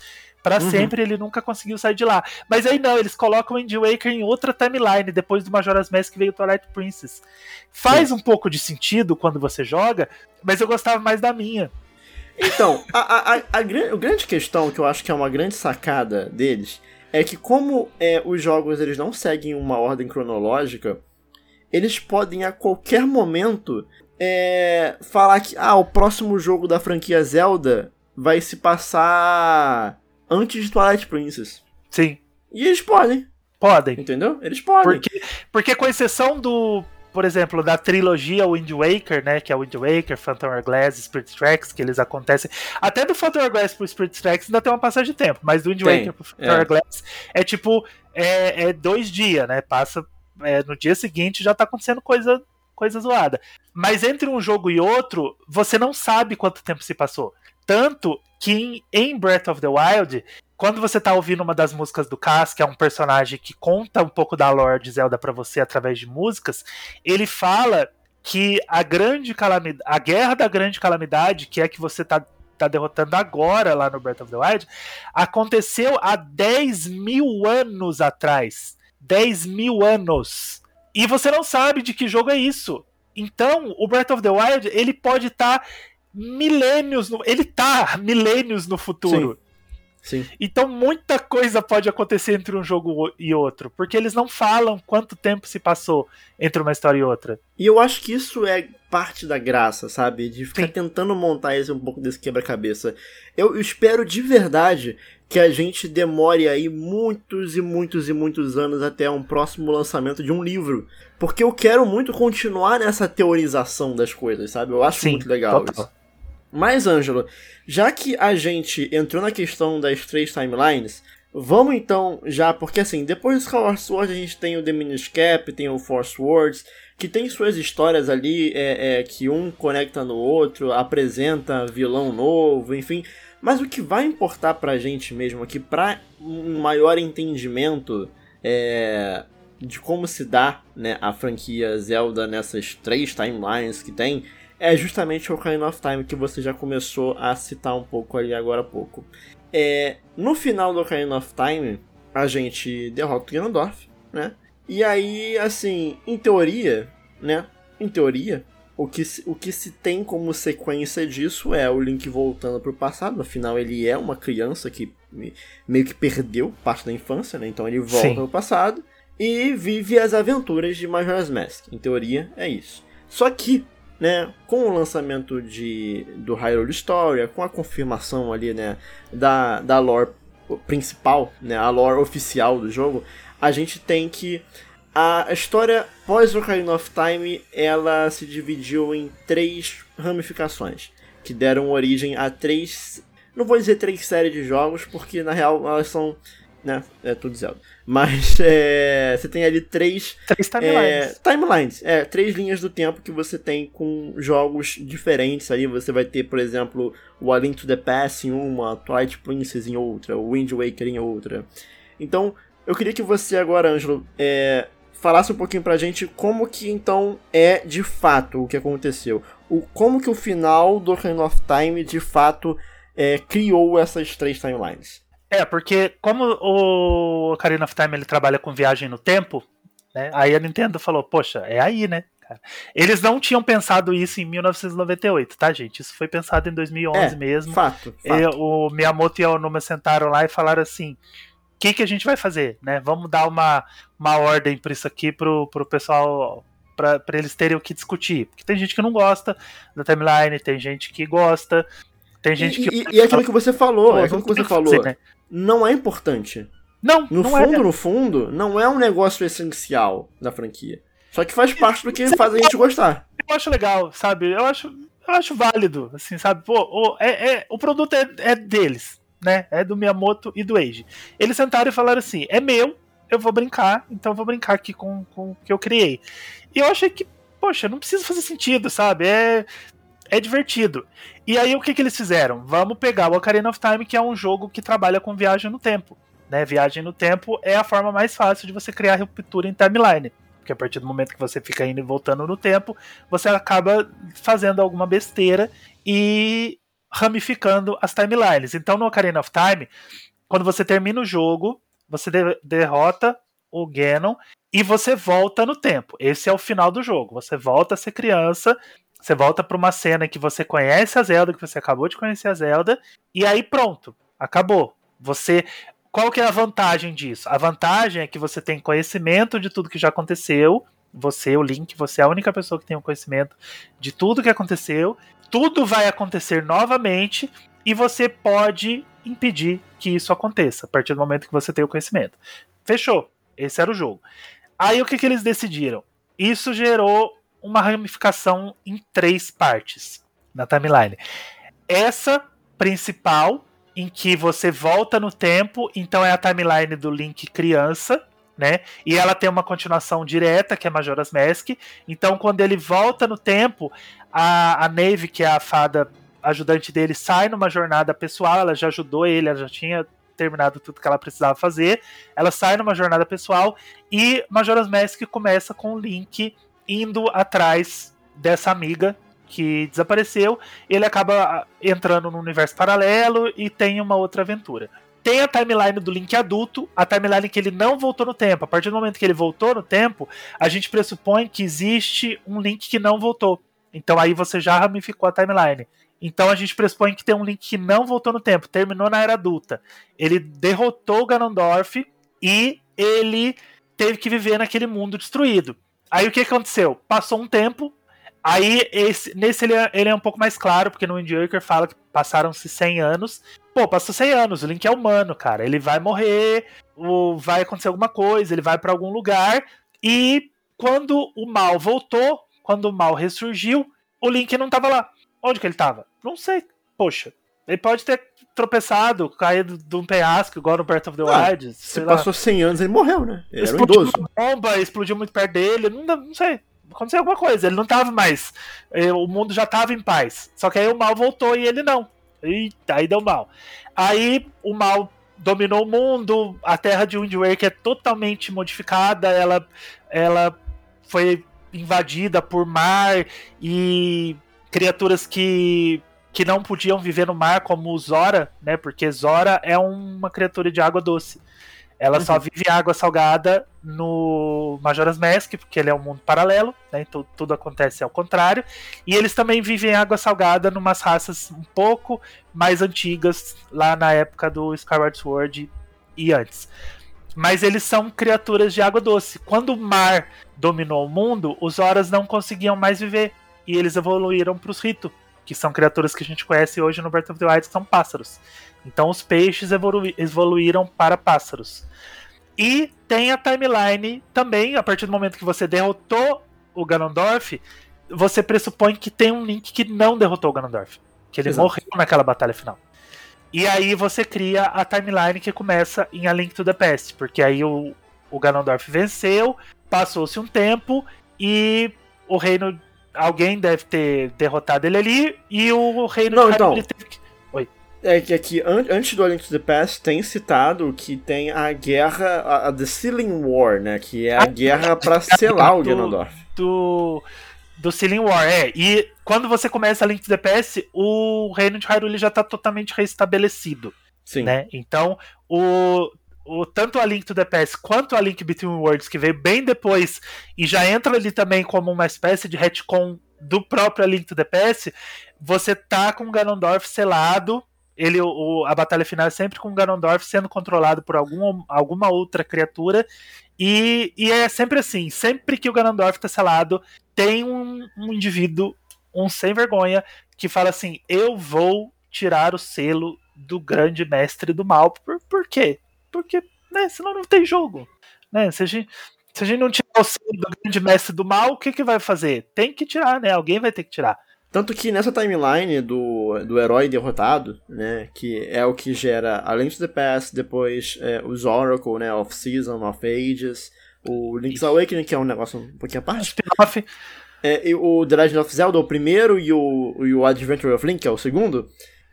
para uhum. sempre, ele nunca conseguiu sair de lá. Mas aí não, eles colocam o Wind Waker em outra timeline, depois do Majora's Mask veio Twilight Princess. Faz Sim. um pouco de sentido quando você joga, mas eu gostava mais da minha. Então, a, a, a, a, grande questão, que eu acho que é uma grande sacada deles, é que como é, os jogos eles não seguem uma ordem cronológica, eles podem a qualquer momento é, falar que ah, o próximo jogo da franquia Zelda vai se passar antes de Twilight Princess. Sim. E eles podem. Podem. Entendeu? Eles podem. Porque, porque com exceção do, por exemplo, da trilogia Wind Waker, né, que é Wind Waker, Phantom Hourglass, Spirit Tracks, que eles acontecem. Até do Phantom Hourglass pro Spirit Tracks ainda tem uma passagem de tempo, mas do Wind tem, Waker pro Phantom é. Hourglass é tipo é, é dois dias, né? Passa é, no dia seguinte já tá acontecendo coisa coisa zoada. Mas entre um jogo e outro, você não sabe quanto tempo se passou. Tanto que em Breath of the Wild, quando você tá ouvindo uma das músicas do Cass, que é um personagem que conta um pouco da lore de Zelda para você através de músicas, ele fala que a grande calamidade, a guerra da grande calamidade, que é que você tá, tá derrotando agora lá no Breath of the Wild, aconteceu há 10 mil anos atrás. 10 mil anos. E você não sabe de que jogo é isso. Então, o Breath of the Wild, ele pode estar tá milênios no. Ele tá milênios no futuro. Sim. Sim. Então muita coisa pode acontecer entre um jogo e outro, porque eles não falam quanto tempo se passou entre uma história e outra. E eu acho que isso é parte da graça, sabe? De ficar Sim. tentando montar esse, um pouco desse quebra-cabeça. Eu, eu espero de verdade que a gente demore aí muitos e muitos e muitos anos até um próximo lançamento de um livro. Porque eu quero muito continuar nessa teorização das coisas, sabe? Eu acho Sim, muito legal total. isso. Mas, Ângelo, já que a gente entrou na questão das três timelines, vamos então já, porque assim, depois do Skyward Sword a gente tem o The Minish Cap, tem o Force Words, que tem suas histórias ali, é, é, que um conecta no outro, apresenta vilão novo, enfim. Mas o que vai importar pra gente mesmo aqui, pra um maior entendimento é, de como se dá né, a franquia Zelda nessas três timelines que tem, é justamente o Ocarina of Time que você já começou a citar um pouco ali agora há pouco. É, no final do Ocarina of Time, a gente derrota o Ganondorf, né? E aí, assim, em teoria, né? Em teoria, o que, se, o que se tem como sequência disso é o Link voltando para o passado. Afinal, ele é uma criança que meio que perdeu parte da infância, né? Então ele volta Sim. ao passado e vive as aventuras de Majora's Mask. Em teoria, é isso. Só que né, com o lançamento de, do Hyrule Story, com a confirmação ali, né, da, da lore principal, né, a lore oficial do jogo, a gente tem que a história pós Ocarina of Time, ela se dividiu em três ramificações, que deram origem a três, não vou dizer três séries de jogos, porque na real elas são né? É tudo Zelda. Mas é, você tem ali três. Três timelines. É, timelines. É, três linhas do tempo que você tem com jogos diferentes ali. Você vai ter, por exemplo, o A Link to the Past em uma, Twilight Princess em outra, o Wind Waker em outra. Então, eu queria que você agora, Ângelo, é, falasse um pouquinho pra gente como que então é de fato o que aconteceu. O, como que o final do Ocarina of Time de fato é, criou essas três timelines. É, porque como o Ocarina of Time ele trabalha com viagem no tempo, né? Aí a Nintendo falou, poxa, é aí, né? Eles não tinham pensado isso em 1998, tá, gente? Isso foi pensado em 2011 é, mesmo. Fato. fato. E, o Miyamoto e a Onuma sentaram lá e falaram assim: o que, que a gente vai fazer, né? Vamos dar uma, uma ordem para isso aqui pro, pro pessoal para eles terem o que discutir. Porque tem gente que não gosta da timeline, tem gente que gosta, tem gente e, que. E, e é aquilo que você falou, é aquilo que você falou. Né? Não é importante. Não, No não fundo, é. no fundo, não é um negócio essencial da franquia. Só que faz parte do que faz a gente gostar. Eu acho legal, sabe? Eu acho, eu acho válido, assim, sabe? Pô, o, é, é- o produto é, é deles, né? É do Miyamoto e do Eiji. Eles sentaram e falaram assim: é meu, eu vou brincar, então eu vou brincar aqui com, com o que eu criei. E eu achei que, poxa, não precisa fazer sentido, sabe? É, é divertido. E aí o que, que eles fizeram? Vamos pegar o Ocarina of Time, que é um jogo que trabalha com viagem no tempo. Né? Viagem no tempo é a forma mais fácil de você criar ruptura em timeline. Porque a partir do momento que você fica indo e voltando no tempo, você acaba fazendo alguma besteira e ramificando as timelines. Então no Ocarina of Time, quando você termina o jogo, você de- derrota o Ganon e você volta no tempo. Esse é o final do jogo. Você volta a ser criança, você volta para uma cena que você conhece a Zelda, que você acabou de conhecer a Zelda, e aí pronto, acabou. Você qual que é a vantagem disso? A vantagem é que você tem conhecimento de tudo que já aconteceu. Você, o Link, você é a única pessoa que tem o conhecimento de tudo que aconteceu. Tudo vai acontecer novamente e você pode impedir que isso aconteça a partir do momento que você tem o conhecimento. Fechou. Esse era o jogo. Aí o que, que eles decidiram? Isso gerou uma ramificação em três partes na timeline. Essa principal, em que você volta no tempo, então é a timeline do Link criança, né? E ela tem uma continuação direta, que é Majora's Mask. Então, quando ele volta no tempo, a, a Nave, que é a fada ajudante dele, sai numa jornada pessoal. Ela já ajudou ele, ela já tinha terminado tudo que ela precisava fazer. Ela sai numa jornada pessoal e Majora's Mask começa com o Link indo atrás dessa amiga que desapareceu. Ele acaba ah, entrando no universo paralelo e tem uma outra aventura. Tem a timeline do Link adulto, a timeline que ele não voltou no tempo. A partir do momento que ele voltou no tempo, a gente pressupõe que existe um Link que não voltou. Então aí você já ramificou a timeline. Então a gente pressupõe que tem um Link que não voltou no tempo, terminou na era adulta. Ele derrotou o Ganondorf e ele teve que viver naquele mundo destruído. Aí o que aconteceu? Passou um tempo, aí esse, nesse ele é, ele é um pouco mais claro, porque no Wind Waker fala que passaram-se 100 anos. Pô, passou 100 anos, o Link é humano, cara. Ele vai morrer, ou vai acontecer alguma coisa, ele vai para algum lugar. E quando o mal voltou, quando o mal ressurgiu, o Link não tava lá. Onde que ele tava? Não sei. Poxa, ele pode ter tropeçado, caído de um penhasco, igual no Breath of the Ah, Wild. Se lá. passou 100 anos, ele morreu, né? Ele era um explodiu idoso. uma bomba, explodiu muito perto dele, não, não sei. Aconteceu alguma coisa, ele não tava mais. O mundo já tava em paz. Só que aí o mal voltou e ele não. Eita, aí deu mal. Aí o mal dominou o mundo, a terra de Wind Waker é totalmente modificada, ela, ela foi invadida por mar e criaturas que, que não podiam viver no mar, como Zora, né? Porque Zora é uma criatura de água doce. Ela só Uhum. vive em água salgada no Majora's Mask, porque ele é um mundo paralelo, né? Então tudo acontece ao contrário. E eles também vivem em água salgada numas raças um pouco mais antigas, lá na época do Skyward Sword e antes. Mas eles são criaturas de água doce. Quando o mar dominou o mundo, os Horas não conseguiam mais viver. E eles evoluíram para os Rito, que são criaturas que a gente conhece hoje no Breath of the Wild, que são pássaros. Então os peixes evolui- evoluíram para pássaros. E tem a timeline também, a partir do momento que você derrotou o Ganondorf, você pressupõe que tem um Link que não derrotou o Ganondorf. Que ele Exato. morreu naquela batalha final. E aí você cria a timeline que começa em A Link to the Past, porque aí o, o Ganondorf venceu, passou-se um tempo e o reino. Alguém deve ter derrotado ele ali e o reino Não, de então. Teve que. É que aqui, an- antes do A Link to the Past, tem citado que tem a guerra, a, a The Sealing War, né? Que é a Ah, guerra pra selar o do- Ganondorf. do, do Sealing War. É, e quando você começa a Link to the Past, o reino de Hyrule já tá totalmente restabelecido, Sim. né? Então, o, o tanto a Link to the Past quanto a Link Between Worlds, que veio bem depois e já entra ali também como uma espécie de retcon do próprio A Link to the Past, você tá com o Ganondorf selado. Ele, o, a batalha final é sempre com o Ganondorf sendo controlado por algum, alguma outra criatura. E, e é sempre assim: sempre que o Ganondorf tá selado, tem um, um indivíduo, um sem vergonha, que fala assim: Eu vou tirar o selo do grande mestre do mal. Por, por quê? Porque né? Senão não tem jogo. Né? Se, a gente, se a gente não tirar o selo do grande mestre do mal, o que, que vai fazer? Tem que tirar, né? Alguém vai ter que tirar. Tanto que nessa timeline do, do herói derrotado, né, que é o que gera A Link to the Past, depois é, os Oracle, né, of Season, of Ages, o Link's Awakening, que é um negócio um pouquinho à parte. Spin-off. É, o The Legend of Zelda, o primeiro, e o, e o Adventure of Link, que é o segundo.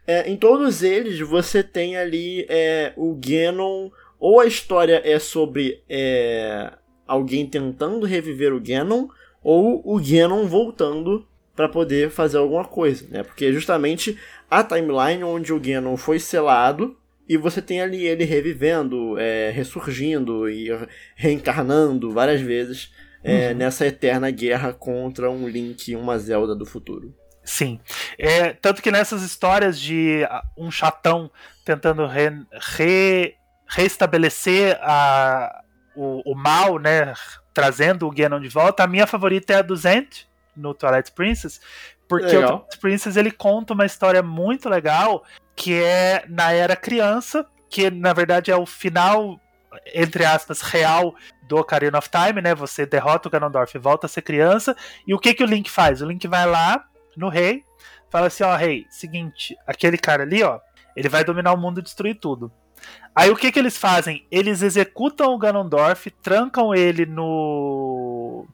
É, em todos eles, você tem ali é, o Ganon, ou a história é sobre é, alguém tentando reviver o Ganon, ou o Ganon voltando para poder fazer alguma coisa, né? Porque justamente a timeline onde o Ganon foi selado e você tem ali ele revivendo, é, ressurgindo e reencarnando várias vezes é, uhum. nessa eterna guerra contra um Link e uma Zelda do futuro. Sim. É, tanto que nessas histórias de ah, um chatão tentando re, re, restabelecer a, o, o mal, né? Trazendo o Ganon de volta, a minha favorita é a do Zent, no Twilight Princess, porque legal. o Twilight Princess ele conta uma história muito legal que é na era criança, que na verdade é o final entre aspas real do Ocarina of Time, né? Você derrota o Ganondorf e volta a ser criança. E o que que o Link faz? O Link vai lá no rei, fala assim, ó, rei, seguinte, aquele cara ali, ó, ele vai dominar o mundo e destruir tudo. Aí o que que eles fazem? Eles executam o Ganondorf, trancam ele no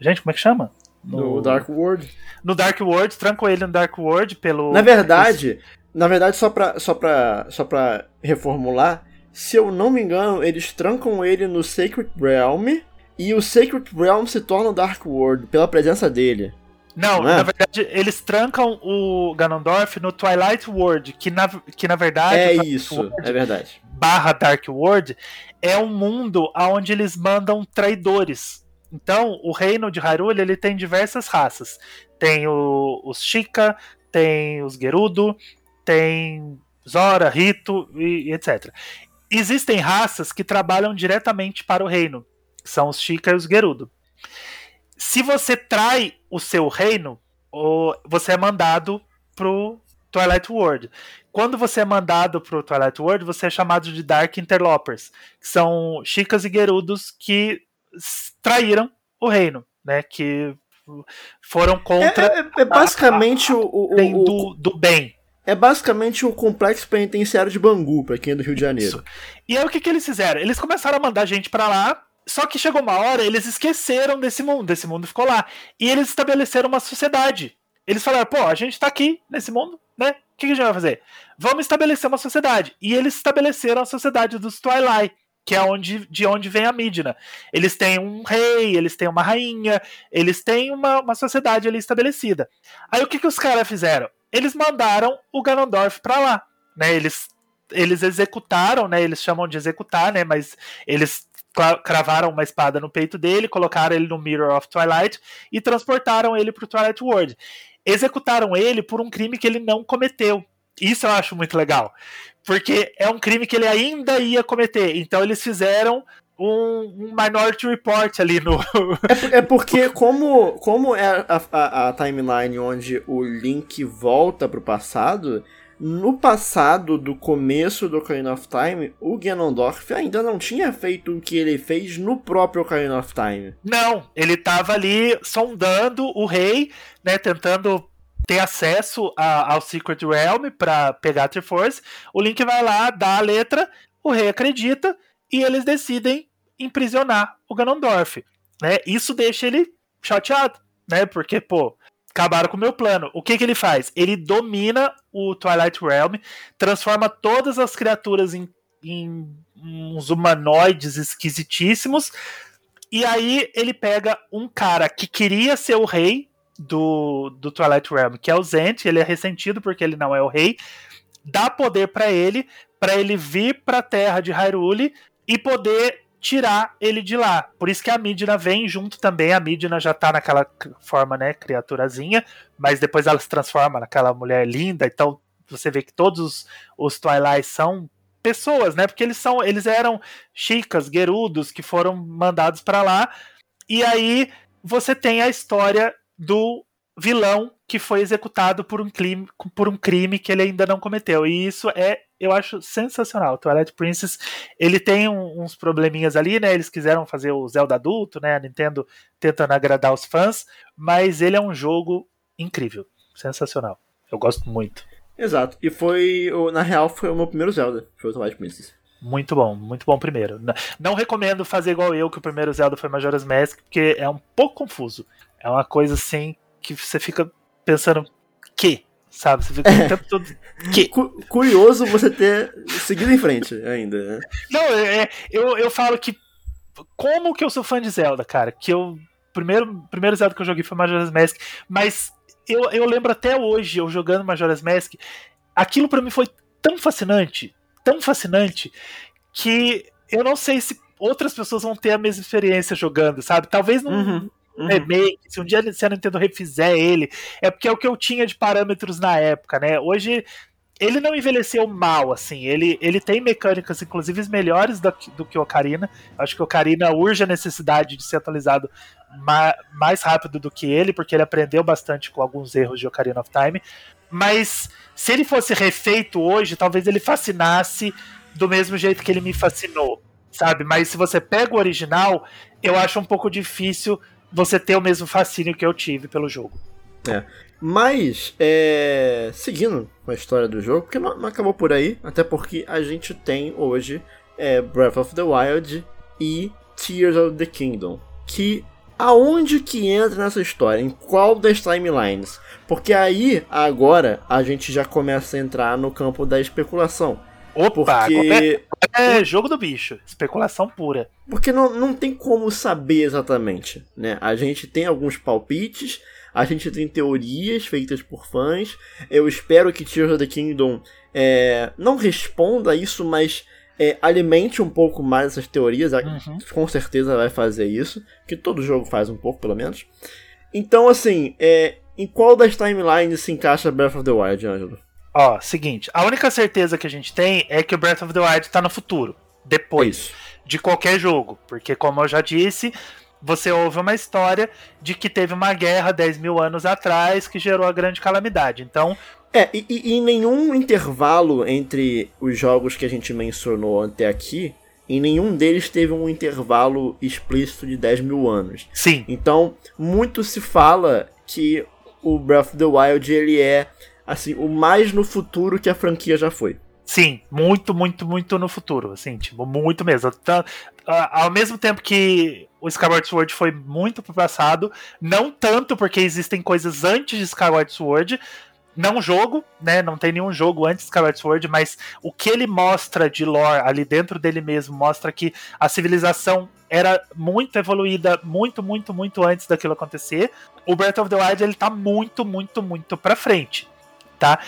Gente, como é que chama? No, no Dark World. No Dark World, trancam ele no Dark World pelo. Na verdade, na verdade, só pra, só, pra, só pra reformular, se eu não me engano, eles trancam ele no Sacred Realm e o Sacred Realm se torna o Dark World pela presença dele. Não, não é? na verdade, eles trancam o Ganondorf no Twilight World, que na, que na verdade. É isso, World, é verdade. Barra Dark World é um mundo onde eles mandam traidores. Então, o reino de Hyrule ele tem diversas raças. Tem o, os Shika, tem os Gerudo, tem Zora, Rito e, e etc. Existem raças que trabalham diretamente para o reino, que são os Shika e os Gerudo. Se você trai o seu reino, você é mandado pro Twilight World. Quando você é mandado pro Twilight World, você é chamado de Dark Interlopers, que são Chicas e Gerudos que traíram o reino, né? Que foram contra. É, é, é basicamente a, a, o, o, do, do bem. É basicamente o complexo penitenciário de Bangu, pra quem é do Rio de Janeiro. Isso. E aí o que, que eles fizeram? Eles começaram a mandar gente para lá, só que chegou uma hora, eles esqueceram desse mundo, desse mundo ficou lá. E eles estabeleceram uma sociedade. Eles falaram, pô, a gente tá aqui nesse mundo, né? O que, que a gente vai fazer? Vamos estabelecer uma sociedade. E eles estabeleceram a sociedade dos Twilight que é onde, de onde vem a Midna. Eles têm um rei, eles têm uma rainha, eles têm uma, uma sociedade ali estabelecida. Aí o que, que os caras fizeram? Eles mandaram o Ganondorf para lá, né? Eles, eles executaram, né? Eles chamam de executar, né? Mas eles cravaram uma espada no peito dele, colocaram ele no Mirror of Twilight e transportaram ele para o Twilight World. Executaram ele por um crime que ele não cometeu. Isso eu acho muito legal. Porque é um crime que ele ainda ia cometer. Então eles fizeram um, um Minority Report ali no. é, é, porque, como, como é a, a, a, timeline onde o Link volta pro passado, no passado do começo do Ocarina of Time, o Ganondorf ainda não tinha feito o que ele fez no próprio Ocarina of Time. Não, ele tava ali sondando o rei, né, tentando ter acesso a, ao Secret Realm para pegar a Triforce. O Link vai lá, dá a letra, o rei acredita e eles decidem imprisionar o Ganondorf. Né? Isso deixa ele chateado, né? Porque, pô, acabaram com o meu plano. O que, que ele faz? Ele domina o Twilight Realm, transforma todas as criaturas em, em uns humanoides esquisitíssimos. E aí ele pega um cara que queria ser o rei do, do Twilight Realm, que é o Zent, ele é ressentido porque ele não é o rei, dá poder para ele, para ele vir para a terra de Hyrule e poder tirar ele de lá. Por isso que a Midna vem junto também. A Midna já tá naquela forma, né, criaturazinha, mas depois ela se transforma naquela mulher linda, então você vê que todos os, Twilight são pessoas, né? Porque eles são, eles eram chicas, guerudos que foram mandados para lá. E aí você tem a história do vilão que foi executado por um crime, por um crime que ele ainda não cometeu. E isso é, eu acho sensacional. Twilight Princess, ele tem um, uns probleminhas ali, né? Eles quiseram fazer o Zelda adulto, né? A Nintendo tentando agradar os fãs, mas ele é um jogo incrível, sensacional. Eu gosto muito. Exato. E foi, na real, foi o meu primeiro Zelda, foi o Twilight Princess. Muito bom, muito bom primeiro. Não recomendo fazer igual eu, que o primeiro Zelda foi Majora's Mask, porque é um pouco confuso. É uma coisa assim que você fica pensando que, sabe? Você fica o tempo todo que. Curioso você ter seguido em frente ainda, né? Não, é, é, eu, eu falo que como que eu sou fã de Zelda, cara? Que eu primeiro primeiro Zelda que eu joguei foi Majora's Mask, mas eu, eu lembro até hoje eu jogando Majora's Mask, aquilo para mim foi tão fascinante, tão fascinante que eu não sei se outras pessoas vão ter a mesma experiência jogando, sabe? Talvez não, uhum uhum. remake, se um dia se a Nintendo refizer ele, é porque é o que eu tinha de parâmetros na época, né? Hoje ele não envelheceu mal, assim. Ele, ele tem mecânicas, inclusive, melhores do, do que o Ocarina. Acho que o Ocarina urge a necessidade de ser atualizado ma, mais rápido do que ele, porque ele aprendeu bastante com alguns erros de Ocarina of Time. Mas se ele fosse refeito hoje, talvez ele fascinasse do mesmo jeito que ele me fascinou, sabe? Mas se você pega o original, eu acho um pouco difícil você ter o mesmo fascínio que eu tive pelo jogo. É. Mas, é, seguindo a história do jogo, porque não, não, acabou por aí, até porque a gente tem hoje é, Breath of the Wild e Tears of the Kingdom. Que aonde que entra nessa história? Em qual das timelines? Porque aí, agora, a gente já começa a entrar no campo da especulação. Opa, porque... é jogo do bicho, especulação pura. Porque não, não tem como saber exatamente, né? A gente tem alguns palpites, a gente tem teorias feitas por fãs. Eu espero que Tears of the Kingdom é, não responda a isso, mas é, alimente um pouco mais essas teorias. Uhum. Com certeza vai fazer isso, que todo jogo faz um pouco, pelo menos. Então, assim, é, em qual das timelines se encaixa Breath of the Wild, Ângelo? Ó, seguinte, a única certeza que a gente tem é que o Breath of the Wild tá no futuro, depois de qualquer jogo, porque como eu já disse, você ouve uma história de que teve uma guerra 10 mil anos atrás que gerou a grande calamidade. Então. É, e, e em nenhum intervalo entre os jogos que a gente mencionou até aqui, em nenhum deles teve um intervalo explícito de 10 mil anos. Sim. Então, muito se fala que o Breath of the Wild ele é assim, o mais no futuro que a franquia já foi. Sim, muito, muito, muito no futuro, assim, tipo, muito mesmo. Ao mesmo tempo que o Skyward Sword foi muito pro passado, não tanto porque existem coisas antes de Skyward Sword, não jogo, né? Não tem nenhum jogo antes de Skyward Sword, mas o que ele mostra de lore ali dentro dele mesmo mostra que a civilização era muito evoluída, muito, muito, muito antes daquilo acontecer. O Breath of the Wild ele tá muito, muito, muito para frente tá?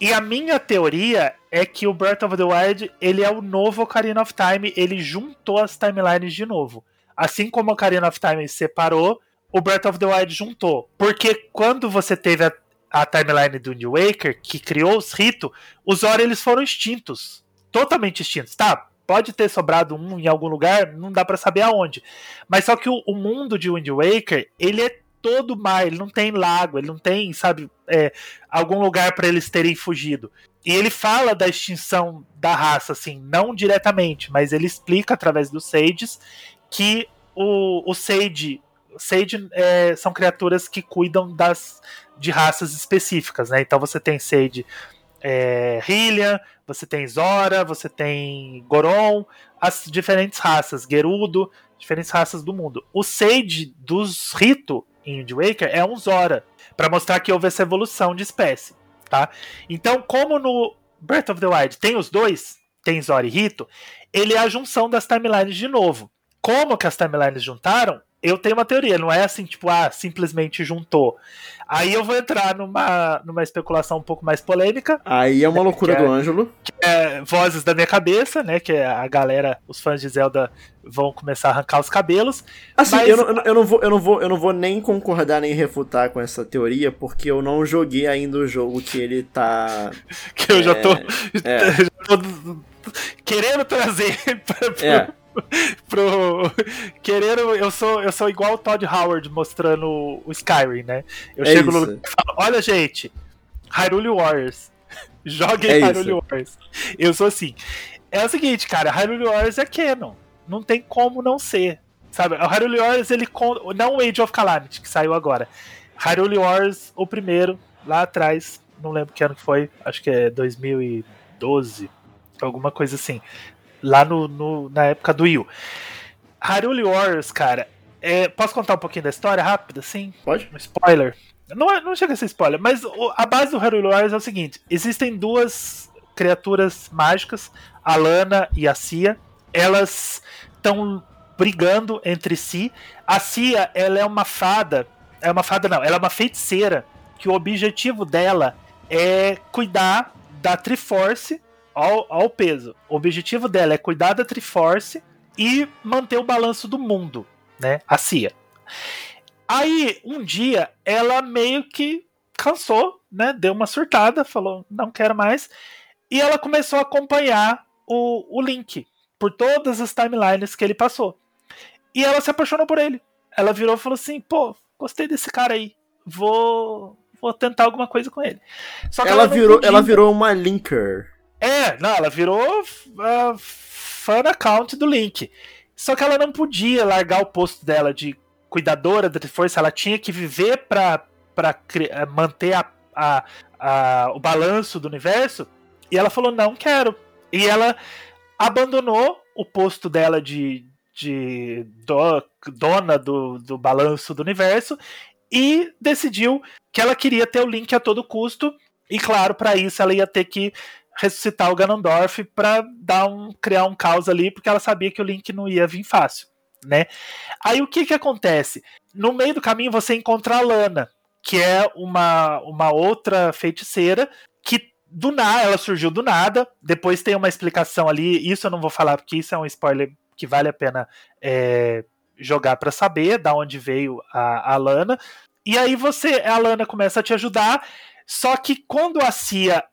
E a minha teoria é que o Breath of the Wild ele é o novo Ocarina of Time, ele juntou as timelines de novo. Assim como o Ocarina of Time separou, o Breath of the Wild juntou. Porque quando você teve a, a timeline do New Waker, que criou os ritos, os Ori eles foram extintos. Totalmente extintos, tá? Pode ter sobrado um em algum lugar, não dá para saber aonde. Mas só que o, o mundo de Wind Waker, ele é todo mar, ele não tem lago, ele não tem, sabe, é, algum lugar para eles terem fugido. E ele fala da extinção da raça, assim, não diretamente, mas ele explica através dos Sages que o, o Sage, Sage é, são criaturas que cuidam das de raças específicas, né? Então você tem Sage é, Hylian, você tem Zora, você tem Goron, as diferentes raças, Gerudo, diferentes raças do mundo. O Sage dos Rito em Wind Waker é um Zora, para mostrar que houve essa evolução de espécie, tá? Então, como no Breath of the Wild tem os dois, tem Zora e Rito, ele é a junção das timelines de novo. Como que as timelines juntaram? Eu tenho uma teoria, não é assim, tipo, ah, simplesmente juntou. Aí eu vou entrar numa, numa especulação um pouco mais polêmica. Aí é uma loucura é, do Ângelo. É, vozes da minha cabeça, né? Que é a galera, os fãs de Zelda vão começar a arrancar os cabelos. Assim, mas... eu, não, eu, não vou, eu, não vou, eu não vou nem concordar nem refutar com essa teoria, porque eu não joguei ainda o jogo que ele tá. que eu é, já tô. É. já tô querendo trazer pra, é. pro querendo, eu sou eu sou igual o Todd Howard mostrando o Skyrim, né? Eu É chego no isso. lugar e falo, olha gente, Hyrule Warriors. Joguem É Hyrule isso. Warriors. Eu sou assim. É o seguinte, cara, Hyrule Warriors é canon. Não tem como não ser. Sabe? O Hyrule Warriors, ele não o Age of Calamity, que saiu agora. Hyrule Warriors, o primeiro, lá atrás, não lembro que ano que foi, acho que é 2012, alguma coisa assim. Lá no, no- na época do Wii U. Hyrule Warriors, cara, é, posso contar um pouquinho da história rápida, assim? Pode? Um spoiler. Não, é- não chega a ser spoiler, mas a base do Hyrule Warriors é o seguinte: existem duas criaturas mágicas, a Lana e a Cia. Elas estão brigando entre si. A Cia, ela é uma fada. É uma fada, não, ela é uma feiticeira. Que o objetivo dela é cuidar da Triforce ao, ao peso. O objetivo dela é cuidar da Triforce e manter o balanço do mundo, né? A Cia. Aí, um dia, ela meio que cansou, né? Deu uma surtada, falou, não quero mais. E ela começou a acompanhar o, o Link por todas as timelines que ele passou. E ela se apaixonou por ele. Ela virou e falou assim: pô, gostei desse cara aí. Vou, vou tentar alguma coisa com ele. Ela virou, podia. ela virou uma linker. É, não, ela virou uh, fan account do Link. Só que ela não podia largar o posto dela de cuidadora da Triforce, ela tinha que viver cri- eh, manter a, a- a- o balanço do universo. E ela falou: não quero. E ela abandonou o posto dela de, de do- dona do, do balanço do universo e decidiu que ela queria ter o Link a todo custo. E claro, para isso ela ia ter que ressuscitar o Ganondorf para dar um criar um caos ali, porque ela sabia que o Link não ia vir fácil, né? Aí o que que acontece? No meio do caminho você encontra a Lana, que é uma, uma outra feiticeira que do nada, ela surgiu do nada. Depois tem uma explicação ali. Isso eu não vou falar porque isso é um spoiler que vale a pena é, jogar para saber da onde veio a, a Lana. E aí você, a Lana começa a te ajudar. Só que quando a Cia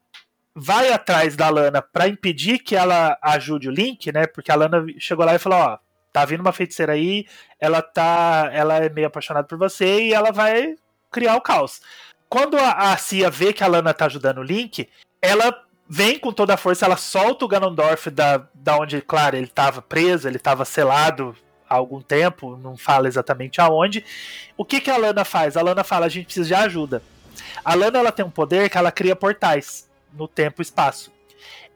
vai atrás da Lana para impedir que ela ajude o Link, né? Porque a Lana chegou lá e falou: Ó, tá vindo uma feiticeira aí, ela tá. Ela é meio apaixonada por você e ela vai criar o caos. Quando a, Cia vê que a Lana tá ajudando o Link, ela vem com toda a força, ela solta o Ganondorf da, da onde, claro, ele tava preso, ele tava selado há algum tempo, não fala exatamente aonde. O que, que a Lana faz? A Lana fala: a gente precisa de ajuda. A Lana ela tem um poder que ela cria portais no tempo e espaço.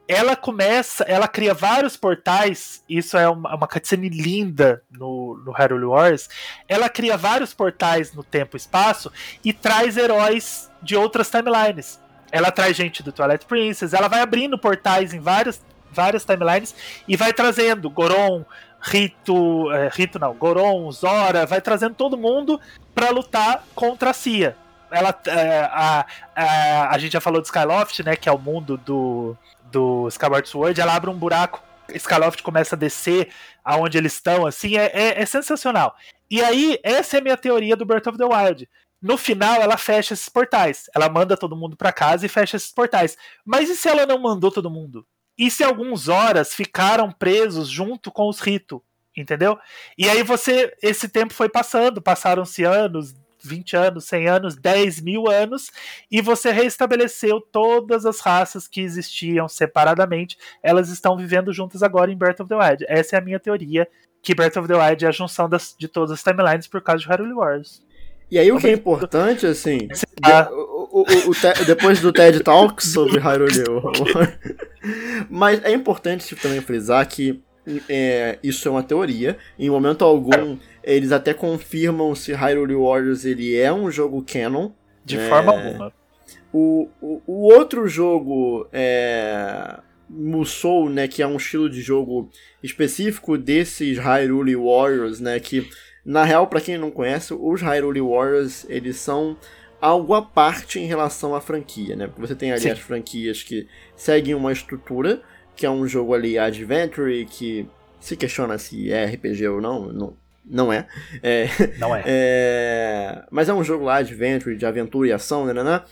Ela começa, ela cria vários portais, isso é uma, uma cutscene linda no, no Hyrule Wars. Ela cria vários portais no tempo e espaço e traz heróis de outras timelines. Ela traz gente do Twilight Princess, ela vai abrindo portais em várias, várias timelines e vai trazendo Goron, Rito, é, Rito não, Goron, Zora, vai trazendo todo mundo para lutar contra a Cia. Ela, é, a, a, a gente já falou de Skyloft, né, que é o mundo do, do Skyward Sword, ela abre um buraco, Skyloft começa a descer aonde eles estão, assim, é, é, é sensacional. E aí, essa é a minha teoria do Breath of the Wild. No final, ela fecha esses portais. Ela manda todo mundo para casa e fecha esses portais. Mas e se ela não mandou todo mundo? E se alguns horas ficaram presos junto com os Rito? Entendeu? E aí você. Esse tempo foi passando, passaram-se anos, 20 anos, 100 anos, 10 mil anos, e você restabeleceu todas as raças que existiam separadamente. Elas estão vivendo juntas agora em Breath of the Wild. Essa é a minha teoria, que Breath of the Wild é a junção das, de todas as timelines por causa de Hyrule Wars. E aí o que é importante, assim, Ah. de- o, o- o- te- depois do TED Talks sobre Hyrule War, mas é importante também frisar que é, isso é uma teoria, em momento algum eles até confirmam se Hyrule Warriors ele é um jogo canon, De É. forma alguma. o, o, o outro jogo é Musou, né, que é um estilo de jogo específico desses Hyrule Warriors, né, que na real para quem não conhece, os Hyrule Warriors, eles são algo à parte em relação à franquia, né? Porque você tem ali Sim. as franquias que seguem uma estrutura, que é um jogo ali adventure que se questiona se é RPG ou não, não, não é. é Não é. é, Mas é um jogo lá, adventure, de aventura e ação, né? né, né?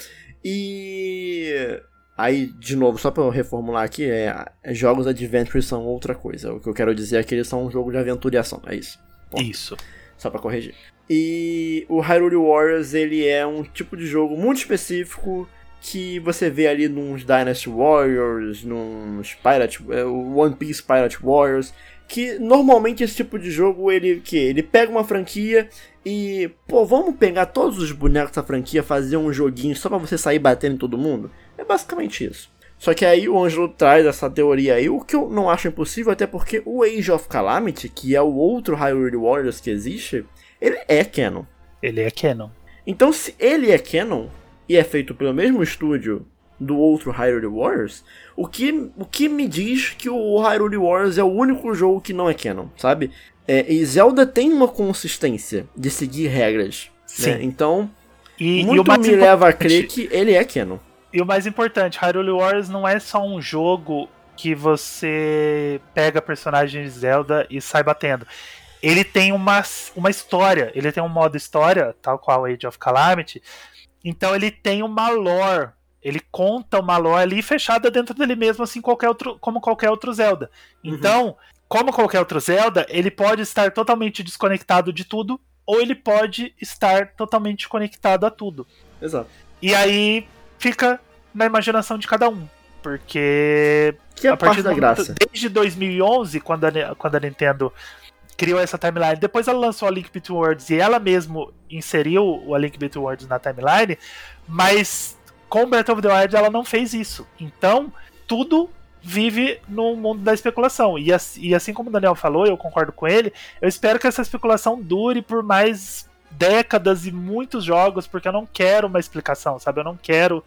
E Aí, de novo, só pra eu reformular aqui, é, jogos Adventure são outra coisa. O que eu quero dizer é que eles são um jogo de aventura e ação, é isso. Ponto. Isso. Só pra corrigir. E o Hyrule Warriors, ele é um tipo de jogo muito específico que você vê ali nos Dynasty Warriors, nos Pirate, é, One Piece Pirate Warriors, que normalmente esse tipo de jogo ele que ele pega uma franquia e pô, vamos pegar todos os bonecos da franquia, fazer um joguinho só para você sair batendo em todo mundo. É basicamente isso. Só que aí o Ângelo traz essa teoria aí, o que eu não acho impossível, até porque o Age of Calamity, que é o outro Hyrule Warriors que existe, ele é canon. Ele é canon. Então, se ele é canon e é feito pelo mesmo estúdio do outro Hyrule Warriors, o que, o que me diz que o Hyrule Warriors é o único jogo que não é canon, sabe? É, e Zelda tem uma consistência de seguir regras. Né? Sim. Né? Então, e, muito e me leva a crer que ele é canon. E o mais importante, Hyrule Warriors não é só um jogo que você pega personagens de Zelda e sai batendo. Ele tem uma, uma história, ele tem um modo história, tal qual Age of Calamity. Então ele tem uma lore ele conta uma lore ali fechada dentro dele mesmo, assim qualquer outro, como qualquer outro Zelda. Uhum. Então, como qualquer outro Zelda, ele pode estar totalmente desconectado de tudo, ou ele pode estar totalmente conectado a tudo. Exato. E aí fica na imaginação de cada um. Porque. Que é a partir da graça. Desde 2011, quando a, quando a Nintendo criou essa timeline. Depois ela lançou a Link Between Worlds e ela mesmo inseriu o A Link Between Worlds na timeline, mas com Breath of the Wild ela não fez isso. Então, tudo vive no mundo da especulação. E, assim como o Daniel falou, eu concordo com ele, eu espero que essa especulação dure por mais décadas e muitos jogos, porque eu não quero uma explicação, sabe? Eu não quero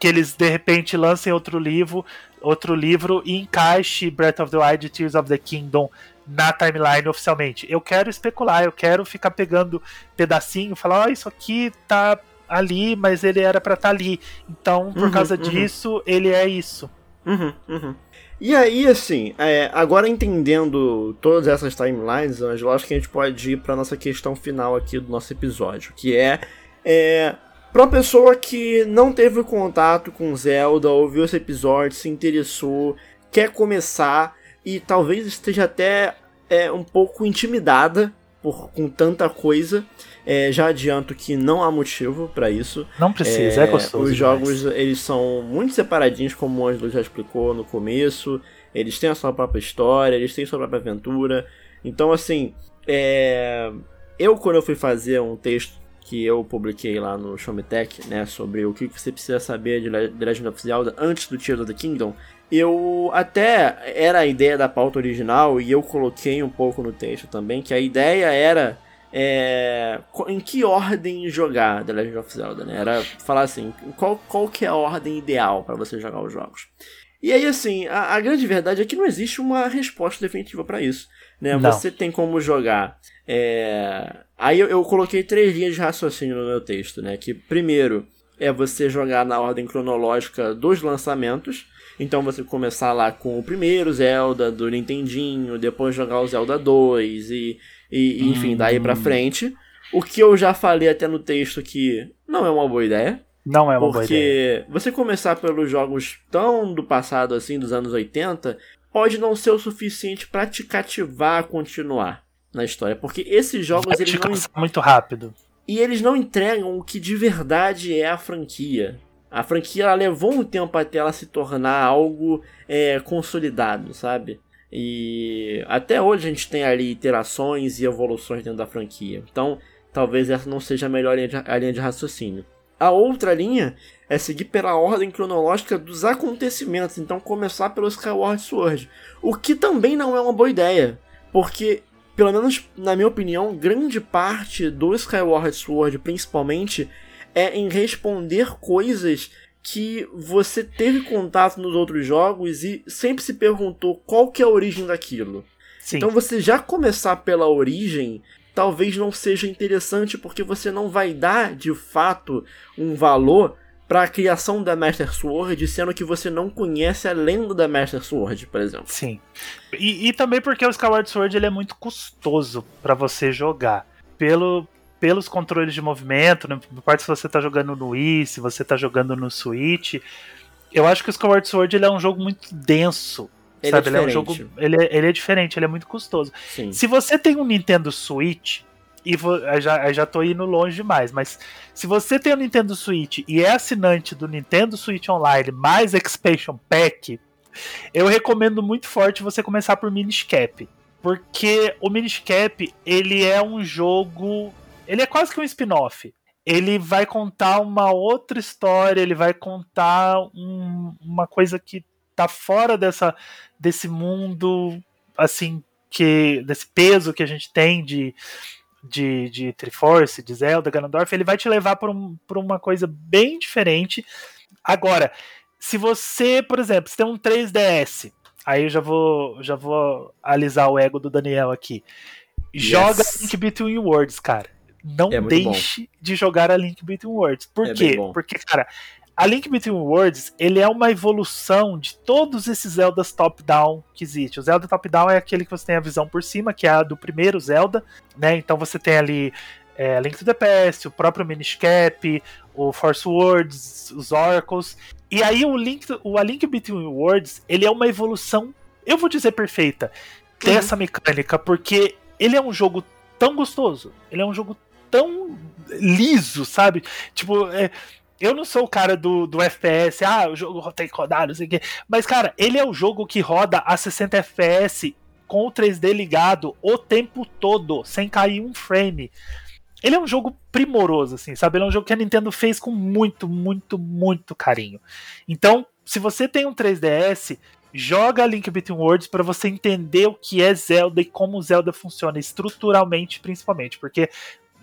que eles de repente lancem outro livro, outro livro e encaixe Breath of the Wild e Tears of the Kingdom na timeline oficialmente. Eu quero especular, eu quero ficar pegando pedacinho, falar, ó, oh, isso aqui tá ali, mas ele era para estar tá ali. Então, por uhum, causa uhum. disso, ele é isso. Uhum, uhum. E aí, assim, é, agora entendendo todas essas timelines, Angelo, acho que a gente pode ir para nossa questão final aqui do nosso episódio, que é, é para uma pessoa que não teve contato com Zelda, ouviu esse episódio, se interessou, quer começar e talvez esteja até é, um pouco intimidada por com tanta coisa. É, já adianto que não há motivo para isso. Não precisa, é, é gostoso. Os jogos eles são muito separadinhos, como o Angelo já explicou no começo. Eles têm a sua própria história, eles têm a sua própria aventura. Então, assim, é... eu quando eu fui fazer um texto que eu publiquei lá no Show Me Tech, né, sobre o que você precisa saber de The Legend of Zelda antes do Tears of the Kingdom, eu até era a ideia da pauta original e eu coloquei um pouco no texto também que a ideia era é, em que ordem jogar The Legend of Zelda, né? Era falar assim, qual, qual que é a ordem ideal para você jogar os jogos. E aí, assim, a, a, grande verdade é que não existe uma resposta definitiva para isso. Né? Você tem como jogar. É... Aí eu, eu, coloquei três linhas de raciocínio no meu texto, né? Que primeiro é você jogar na ordem cronológica dos lançamentos. Então você começar lá com o primeiro Zelda do Nintendinho, depois jogar o Zelda 2 e e, enfim, daí pra hum. frente. O que eu já falei até no texto que não é uma boa ideia. Não é uma boa ideia. Porque você começar pelos jogos tão do passado assim, dos anos 80, pode não ser o suficiente para te cativar a continuar na história. Porque esses jogos Vai eles não. muito rápido. E eles não entregam o que de verdade é a franquia. A franquia levou um tempo até ela se tornar algo é, consolidado, sabe? E até hoje a gente tem ali iterações e evoluções dentro da franquia. Então, talvez essa não seja a melhor linha de, a linha de raciocínio. A outra linha é seguir pela ordem cronológica dos acontecimentos, então começar pelo Skyward Sword. O que também não é uma boa ideia, porque, pelo menos na minha opinião, grande parte do Skyward Sword, principalmente, é em responder coisas que você teve contato nos outros jogos e sempre se perguntou qual que é a origem daquilo. Sim. Então você já começar pela origem talvez não seja interessante porque você não vai dar de fato um valor para a criação da Master Sword, sendo que você não conhece a lenda da Master Sword, por exemplo. Sim. E, e também porque o Skyward Sword ele é muito custoso para você jogar. Pelo, pelos controles de movimento, não importa se você está jogando no Wii, se você está jogando no Switch, Eu acho que o Skyward Sword ele é um jogo muito denso. Ele sabe? é ele é um jogo. Ele é, ele é diferente, ele é muito custoso. Sim. Se você tem um Nintendo Switch, e já, já tô indo longe demais, mas se você tem um Nintendo Switch e é assinante do Nintendo Switch Online mais Expansion Pack, eu recomendo muito forte você começar por Minish Cap. Porque o Minish Cap, ele é um jogo. Ele é quase que um spin-off. Ele vai contar uma outra história, ele vai contar um- uma coisa que tá fora dessa, desse mundo, assim, que desse peso que a gente tem de, de, de Triforce, de Zelda, Ganondorf, ele vai te levar para um, pra uma coisa bem diferente. Agora, se você, por exemplo, se tem um 3DS, aí eu já vou, já vou alisar o ego do Daniel aqui. Joga Yes. Link Between Worlds, cara. Não É deixe de jogar a Link Between Worlds. Por É quê? bom. Porque, cara, a Link Between Worlds, ele é uma evolução de todos esses Zeldas top-down que existe. O Zelda top-down é aquele que você tem a visão por cima, que é a do primeiro Zelda, né? Então você tem ali é, Link to the Past, o próprio Minish Cap, o Force Words, os Oracles. E aí o Link, o A Link Between Worlds, ele é uma evolução, eu vou dizer perfeita, dessa mecânica, porque ele é um jogo tão gostoso, ele é um jogo tão liso, sabe? Tipo, é, eu não sou o cara do, do FPS, ah, o jogo tem que rodar, não sei o quê. Mas, cara, ele é o jogo que roda a 60 FPS com o 3D ligado o tempo todo, sem cair um frame. Ele é um jogo primoroso, assim, sabe? Ele é um jogo que a Nintendo fez com muito, muito, muito carinho. Então, se você tem um 3DS, joga Link Between Worlds para você entender o que é Zelda e como Zelda funciona estruturalmente, principalmente, porque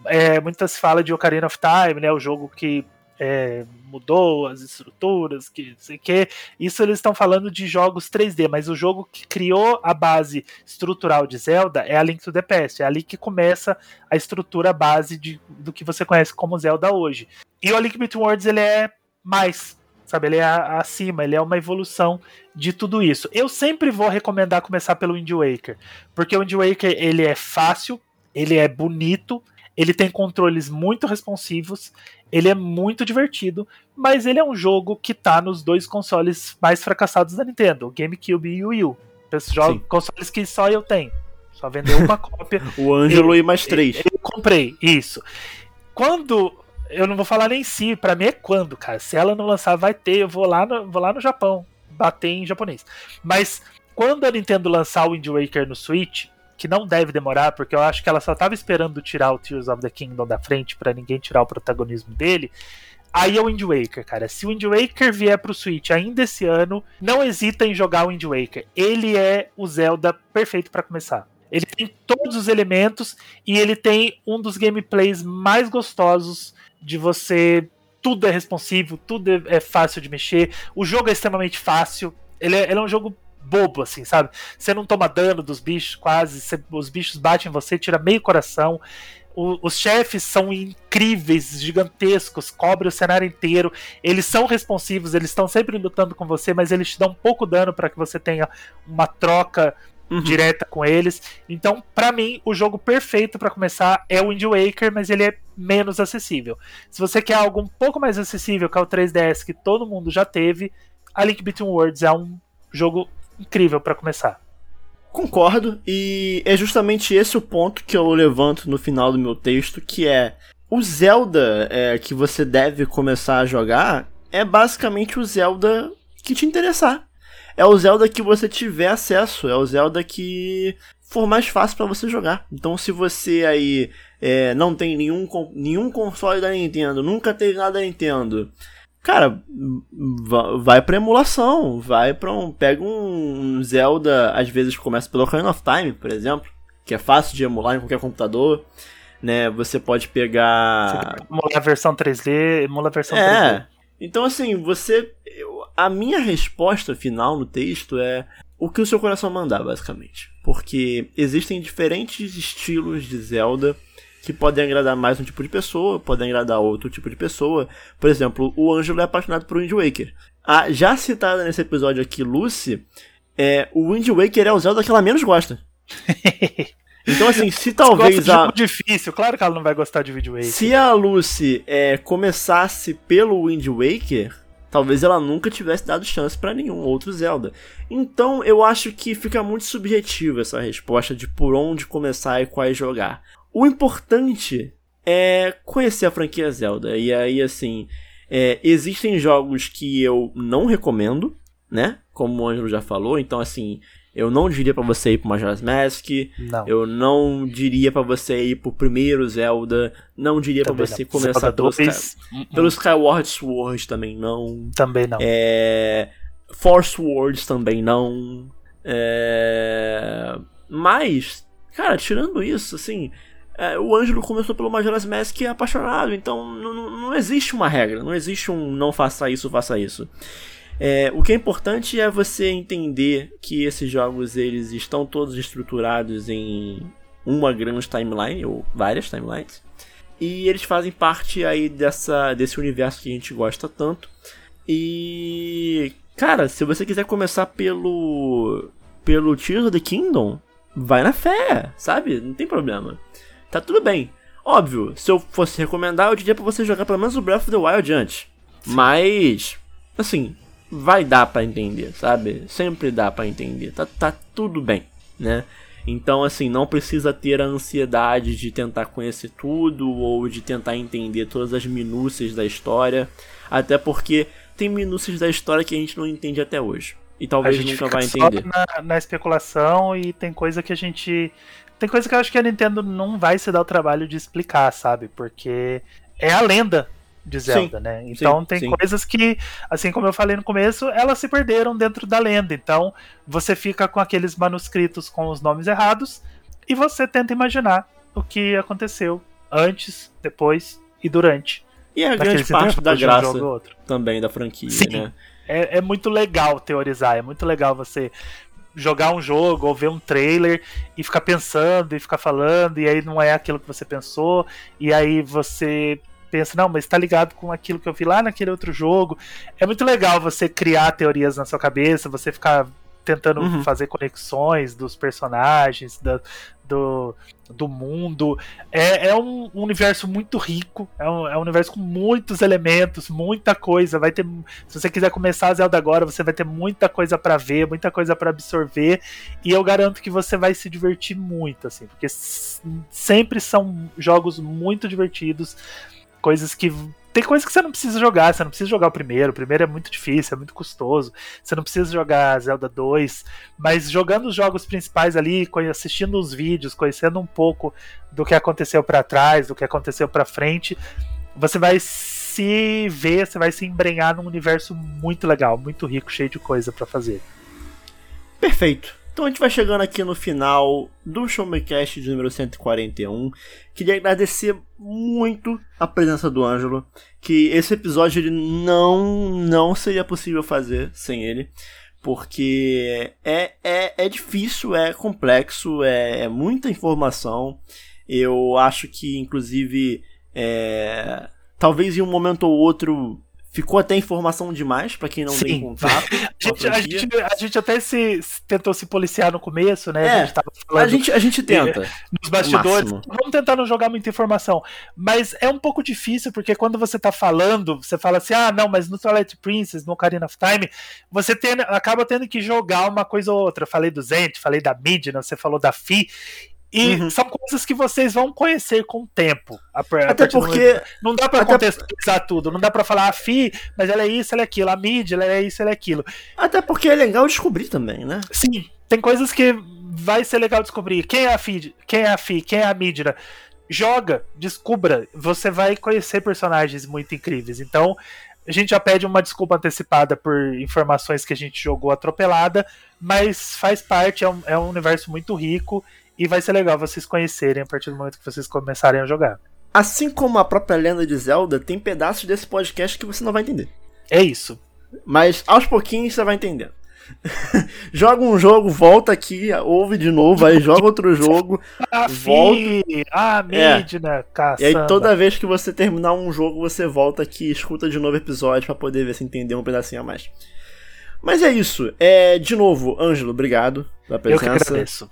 é, muitas falam de Ocarina of Time, né? O jogo que é, mudou as estruturas, que sei que. Isso eles estão falando de jogos 3D, mas o jogo que criou a base estrutural de Zelda é a Link to the Past. É ali que começa a estrutura base de, do que você conhece como Zelda hoje. E o A Link Between Worlds ele é mais, sabe? Ele é acima, ele é uma evolução de tudo isso. Eu sempre vou recomendar começar pelo Wind Waker, porque o Wind Waker ele é fácil, ele é bonito, ele tem controles muito responsivos, ele é muito divertido, mas ele é um jogo que tá nos dois consoles mais fracassados da Nintendo, o GameCube e o Wii U. Jogos, consoles que só eu tenho. Só vendeu uma cópia. O Ângelo e mais três. Eu comprei, isso. Quando. Eu não vou falar nem se, pra mim é quando, cara. Se ela não lançar, vai ter. Eu vou lá no, vou lá no Japão bater em japonês. Mas quando a Nintendo lançar o Wind Waker no Switch, que não deve demorar, porque eu acho que ela só tava esperando tirar o Tears of the Kingdom da frente pra ninguém tirar o protagonismo dele. Aí é o Wind Waker, cara. Se o Wind Waker vier pro Switch ainda esse ano, não hesita em jogar o Wind Waker. Ele é o Zelda perfeito pra começar. Ele tem todos os elementos e ele tem um dos gameplays mais gostosos de você. Tudo é responsivo, tudo é- é fácil de mexer. O jogo é extremamente fácil. Ele é, ele é um jogo bobo, assim, sabe? Você não toma dano dos bichos quase, você- os bichos batem em você, tira meio coração. O- os chefes são incríveis, gigantescos, cobrem o cenário inteiro. Eles são responsivos, eles estão sempre lutando com você, mas eles te dão pouco dano para que você tenha uma troca Uhum. direta com eles. Então, pra mim, o jogo perfeito pra começar é o Wind Waker, mas ele é menos acessível. Se você quer algo um pouco mais acessível, que é o 3DS que todo mundo já teve, a Link Between Worlds é um jogo incrível pra começar. Concordo, e é justamente esse o ponto que eu levanto no final do meu texto, que é o Zelda é, que você deve começar a jogar é basicamente o Zelda que te interessar. É o Zelda que você tiver acesso, é o Zelda que for mais fácil pra você jogar. Então se você aí é, não tem nenhum, nenhum console da Nintendo, nunca teve nada da Nintendo, Cara, va- vai pra emulação, vai pra um. Pega um Zelda, às vezes começa pelo Ocarina of Time, por exemplo, que é fácil de emular em qualquer computador, né? Você pode pegar. Emula a versão 3D, emula a versão 3D. É. Então, assim, você. eu- a minha resposta final no texto é o que o seu coração mandar, basicamente. Porque existem diferentes estilos de Zelda que podem agradar mais um tipo de pessoa, podem agradar outro tipo de pessoa. Por exemplo, o Ângelo é apaixonado por Wind Waker. A já citada nesse episódio aqui, Lucy, é, o Wind Waker é o Zelda que ela menos gosta. Então, assim, se talvez de a. jogo difícil, claro que ela não vai gostar de Wind Waker. Se a Lucy é, começasse pelo Wind Waker, talvez ela nunca tivesse dado chance para nenhum outro Zelda. Então eu acho que fica muito subjetivo essa resposta de por onde começar e quais jogar. O importante é conhecer a franquia Zelda. E aí, assim, é, existem jogos que eu não recomendo, né? Como o Ângelo já falou. Então, assim, eu não diria para você ir pro Majora's Mask. Não. Eu não diria para você ir pro primeiro Zelda. Não diria para você não. começar Zelda pelo, dois, Sky, pelo Skyward Sword também não. Também não. É, Force Words também não. É, mas, cara, tirando isso, assim, é, o Ângelo começou pelo Majora's Mask apaixonado, então não, não existe uma regra, não existe um não faça isso, faça isso. É, o que é importante é você entender que esses jogos eles estão todos estruturados em uma grande timeline ou várias timelines e eles fazem parte aí dessa desse universo que a gente gosta tanto. E cara, se você quiser começar pelo pelo Tears of the Kingdom, vai na fé, sabe? Não tem problema. Tá tudo bem. Óbvio, se eu fosse recomendar, eu diria pra você jogar pelo menos o Breath of the Wild antes. Mas, assim, vai dar para entender, sabe? Sempre dá para entender. Tá, tá tudo bem, né? Então, assim, não precisa ter a ansiedade de tentar conhecer tudo ou de tentar entender todas as minúcias da história. Até porque tem minúcias da história que a gente não entende até hoje. E talvez nunca vai entender. Na, na, especulação e tem coisa que a gente. Tem coisa que eu acho que a Nintendo não vai se dar o trabalho de explicar, sabe? Porque é a lenda de Zelda, sim, né? Então sim, tem sim. coisas que, assim como eu falei no começo, elas se perderam dentro da lenda. Então você fica com aqueles manuscritos com os nomes errados e você tenta imaginar o que aconteceu antes, depois e durante. E é a grande parte da graça também da franquia, Sim, né? É, é muito legal teorizar, é muito legal você jogar um jogo ou ver um trailer e ficar pensando e ficar falando, e aí não é aquilo que você pensou, e aí você pensa, não, mas tá ligado com aquilo que eu vi lá naquele outro jogo. É muito legal você criar teorias na sua cabeça, você ficar tentando uhum. fazer conexões dos personagens, da, do, do mundo. É, é um universo muito rico, é um, é um universo com muitos elementos, muita coisa. Vai ter, se você quiser começar a Zelda agora, você vai ter muita coisa para ver, muita coisa para absorver, e eu garanto que você vai se divertir muito, assim, porque sempre são jogos muito divertidos coisas que. Tem coisas que você não precisa jogar, você não precisa jogar o primeiro, o primeiro é muito difícil, é muito custoso, você não precisa jogar Zelda 2, mas jogando os jogos principais ali, assistindo os vídeos, conhecendo um pouco do que aconteceu para trás, do que aconteceu para frente, você vai se ver, você vai se embrenhar num universo muito legal, muito rico, cheio de coisa para fazer. Perfeito. Então a gente vai chegando aqui no final do Showmecast de número 141. Queria agradecer muito a presença do Ângelo, que esse episódio ele não não seria possível fazer sem ele, porque é, é, é difícil, é complexo, é, é muita informação. Eu acho que inclusive é, talvez em um momento ou outro Ficou até informação demais para quem não Sim. tem contato. a, gente, a, gente, a, gente, até se, tentou se policiar no começo, né? É, a, gente tava falando, a, gente, a gente tenta. nos bastidores. Vamos tentar não jogar muita informação. Mas é um pouco difícil, porque quando você tá falando, você fala assim: ah, não, mas no Twilight Princess, no Ocarina of Time, você tem, acaba tendo que jogar uma coisa ou outra. Eu falei do Zent, falei da Midna, você falou da Fi. E uhum. são coisas que vocês vão conhecer com o tempo. A, a até porque. Não dá pra contextualizar tudo. Não dá pra falar a FI, mas ela é isso, ela é aquilo. A mídia, ela é isso, ela é aquilo. Até porque é legal descobrir também, né? Sim. Tem coisas que vai ser legal descobrir. Quem é a FI? Quem é a FI? Quem é a mídia? Joga, descubra. Você vai conhecer personagens muito incríveis. Então, a gente já pede uma desculpa antecipada por informações que a gente jogou atropelada, mas faz parte, é um, é um universo muito rico e vai ser legal vocês conhecerem a partir do momento que vocês começarem a jogar. Assim como a própria lenda de Zelda, tem pedaços desse podcast que você não vai entender. É isso. Mas aos pouquinhos você vai entender. joga um jogo, volta aqui, ouve de novo, aí joga outro jogo, ah, volta. Ah, Midna, é. E aí toda vez que você terminar um jogo, você volta aqui escuta de novo episódio para poder ver se entendeu um pedacinho a mais. Mas é isso. É, de novo, Ângelo, obrigado pela presença. Eu que agradeço.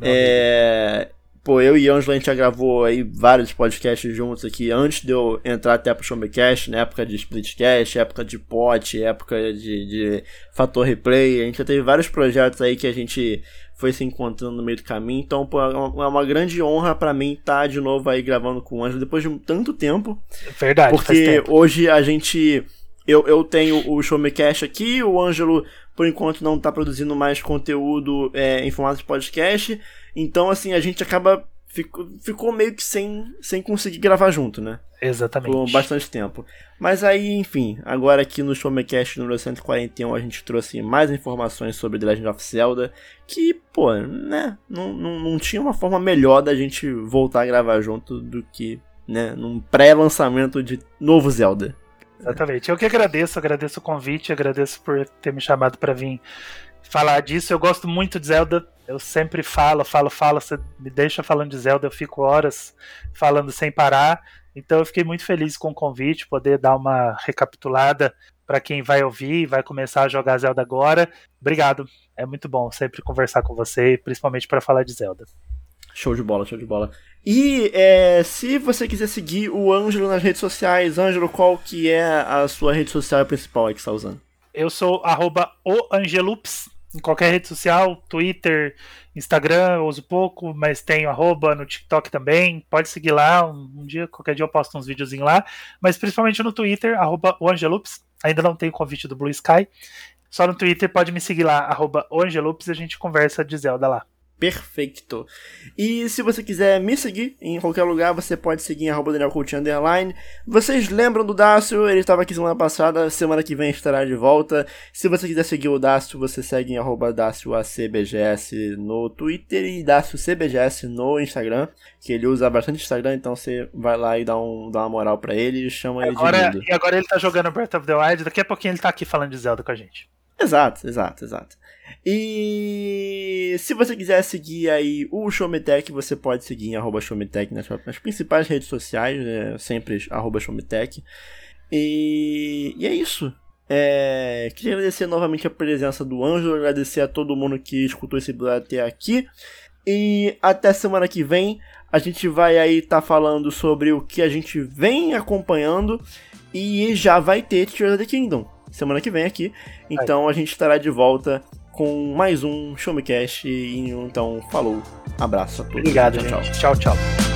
É... pô, eu e Ângelo a gente já gravou aí vários podcasts juntos aqui antes de eu entrar até pro Showmecast, na época de Splitcast, época de pot, época de, de Fator Replay. A gente já teve vários projetos aí que a gente foi se encontrando no meio do caminho. Então, pô, é uma é grande honra para mim estar tá de novo aí gravando com o Ângelo depois de tanto tempo. Verdade. Porque hoje a gente. Eu, eu tenho o Showmecast aqui, o Ângelo, por enquanto, não tá produzindo mais conteúdo é, em formato de podcast. Então, assim, a gente acaba ficou, ficou meio que sem, sem conseguir gravar junto, né? Exatamente. Por bastante tempo. Mas aí, enfim, agora aqui no Showmecast número 141 a gente trouxe mais informações sobre The Legend of Zelda, que, pô, né, não, não, não tinha uma forma melhor da gente voltar a gravar junto do que, né, num pré-lançamento de novo Zelda. Exatamente. Eu que agradeço, agradeço o convite, agradeço por ter me chamado para vir falar disso. Eu gosto muito de Zelda. Eu sempre falo, falo, falo. Você me deixa falando de Zelda, eu fico horas falando sem parar. Então eu fiquei muito feliz com o convite, poder dar uma recapitulada para quem vai ouvir e vai começar a jogar Zelda agora. Obrigado. É muito bom sempre conversar com você, principalmente para falar de Zelda. Show de bola, show de bola. E é, se você quiser seguir o Ângelo nas redes sociais, Ângelo, qual que é a sua rede social principal aí que você está usando? Eu sou arroba o Angelups, em qualquer rede social, Twitter, Instagram, eu uso pouco, mas tenho arroba no TikTok também. Pode seguir lá. Um, um dia, qualquer dia eu posto uns videozinhos lá. Mas principalmente no Twitter, arroba o Angelups. Ainda não tenho convite do Blue Sky. Só no Twitter pode me seguir lá, arroba o Angelups, e a gente conversa de Zelda lá perfeito. E se você quiser me seguir em qualquer lugar, você pode seguir em arroba Daniel Coutinho Underline. Vocês lembram do Dácio? Ele estava aqui semana passada, semana que vem estará de volta. Se você quiser seguir o Dácio, você segue em arroba DácioACBGS no Twitter e DácioCBGS no Instagram, que ele usa bastante Instagram, então você vai lá e dá, um, dá uma moral para ele e chama agora, ele de lindo. E agora ele tá jogando Breath of the Wild, daqui a pouquinho ele tá aqui falando de Zelda com a gente. Exato, exato, exato. E se você quiser seguir aí o Showmetech, você pode seguir em arroba Showmetech nas, nas principais redes sociais, né? sempre arroba Showmetech. E, e é isso. É, queria agradecer novamente a presença do Anjo, agradecer a todo mundo que escutou esse episódio até aqui. E até semana que vem a gente vai aí estar tá falando sobre o que a gente vem acompanhando e já vai ter Tears of the Kingdom semana que vem aqui. Então a gente estará de volta com mais um Show Me Cash. Então, falou, abraço a todos. Obrigado, tchau, tchau. tchau, tchau.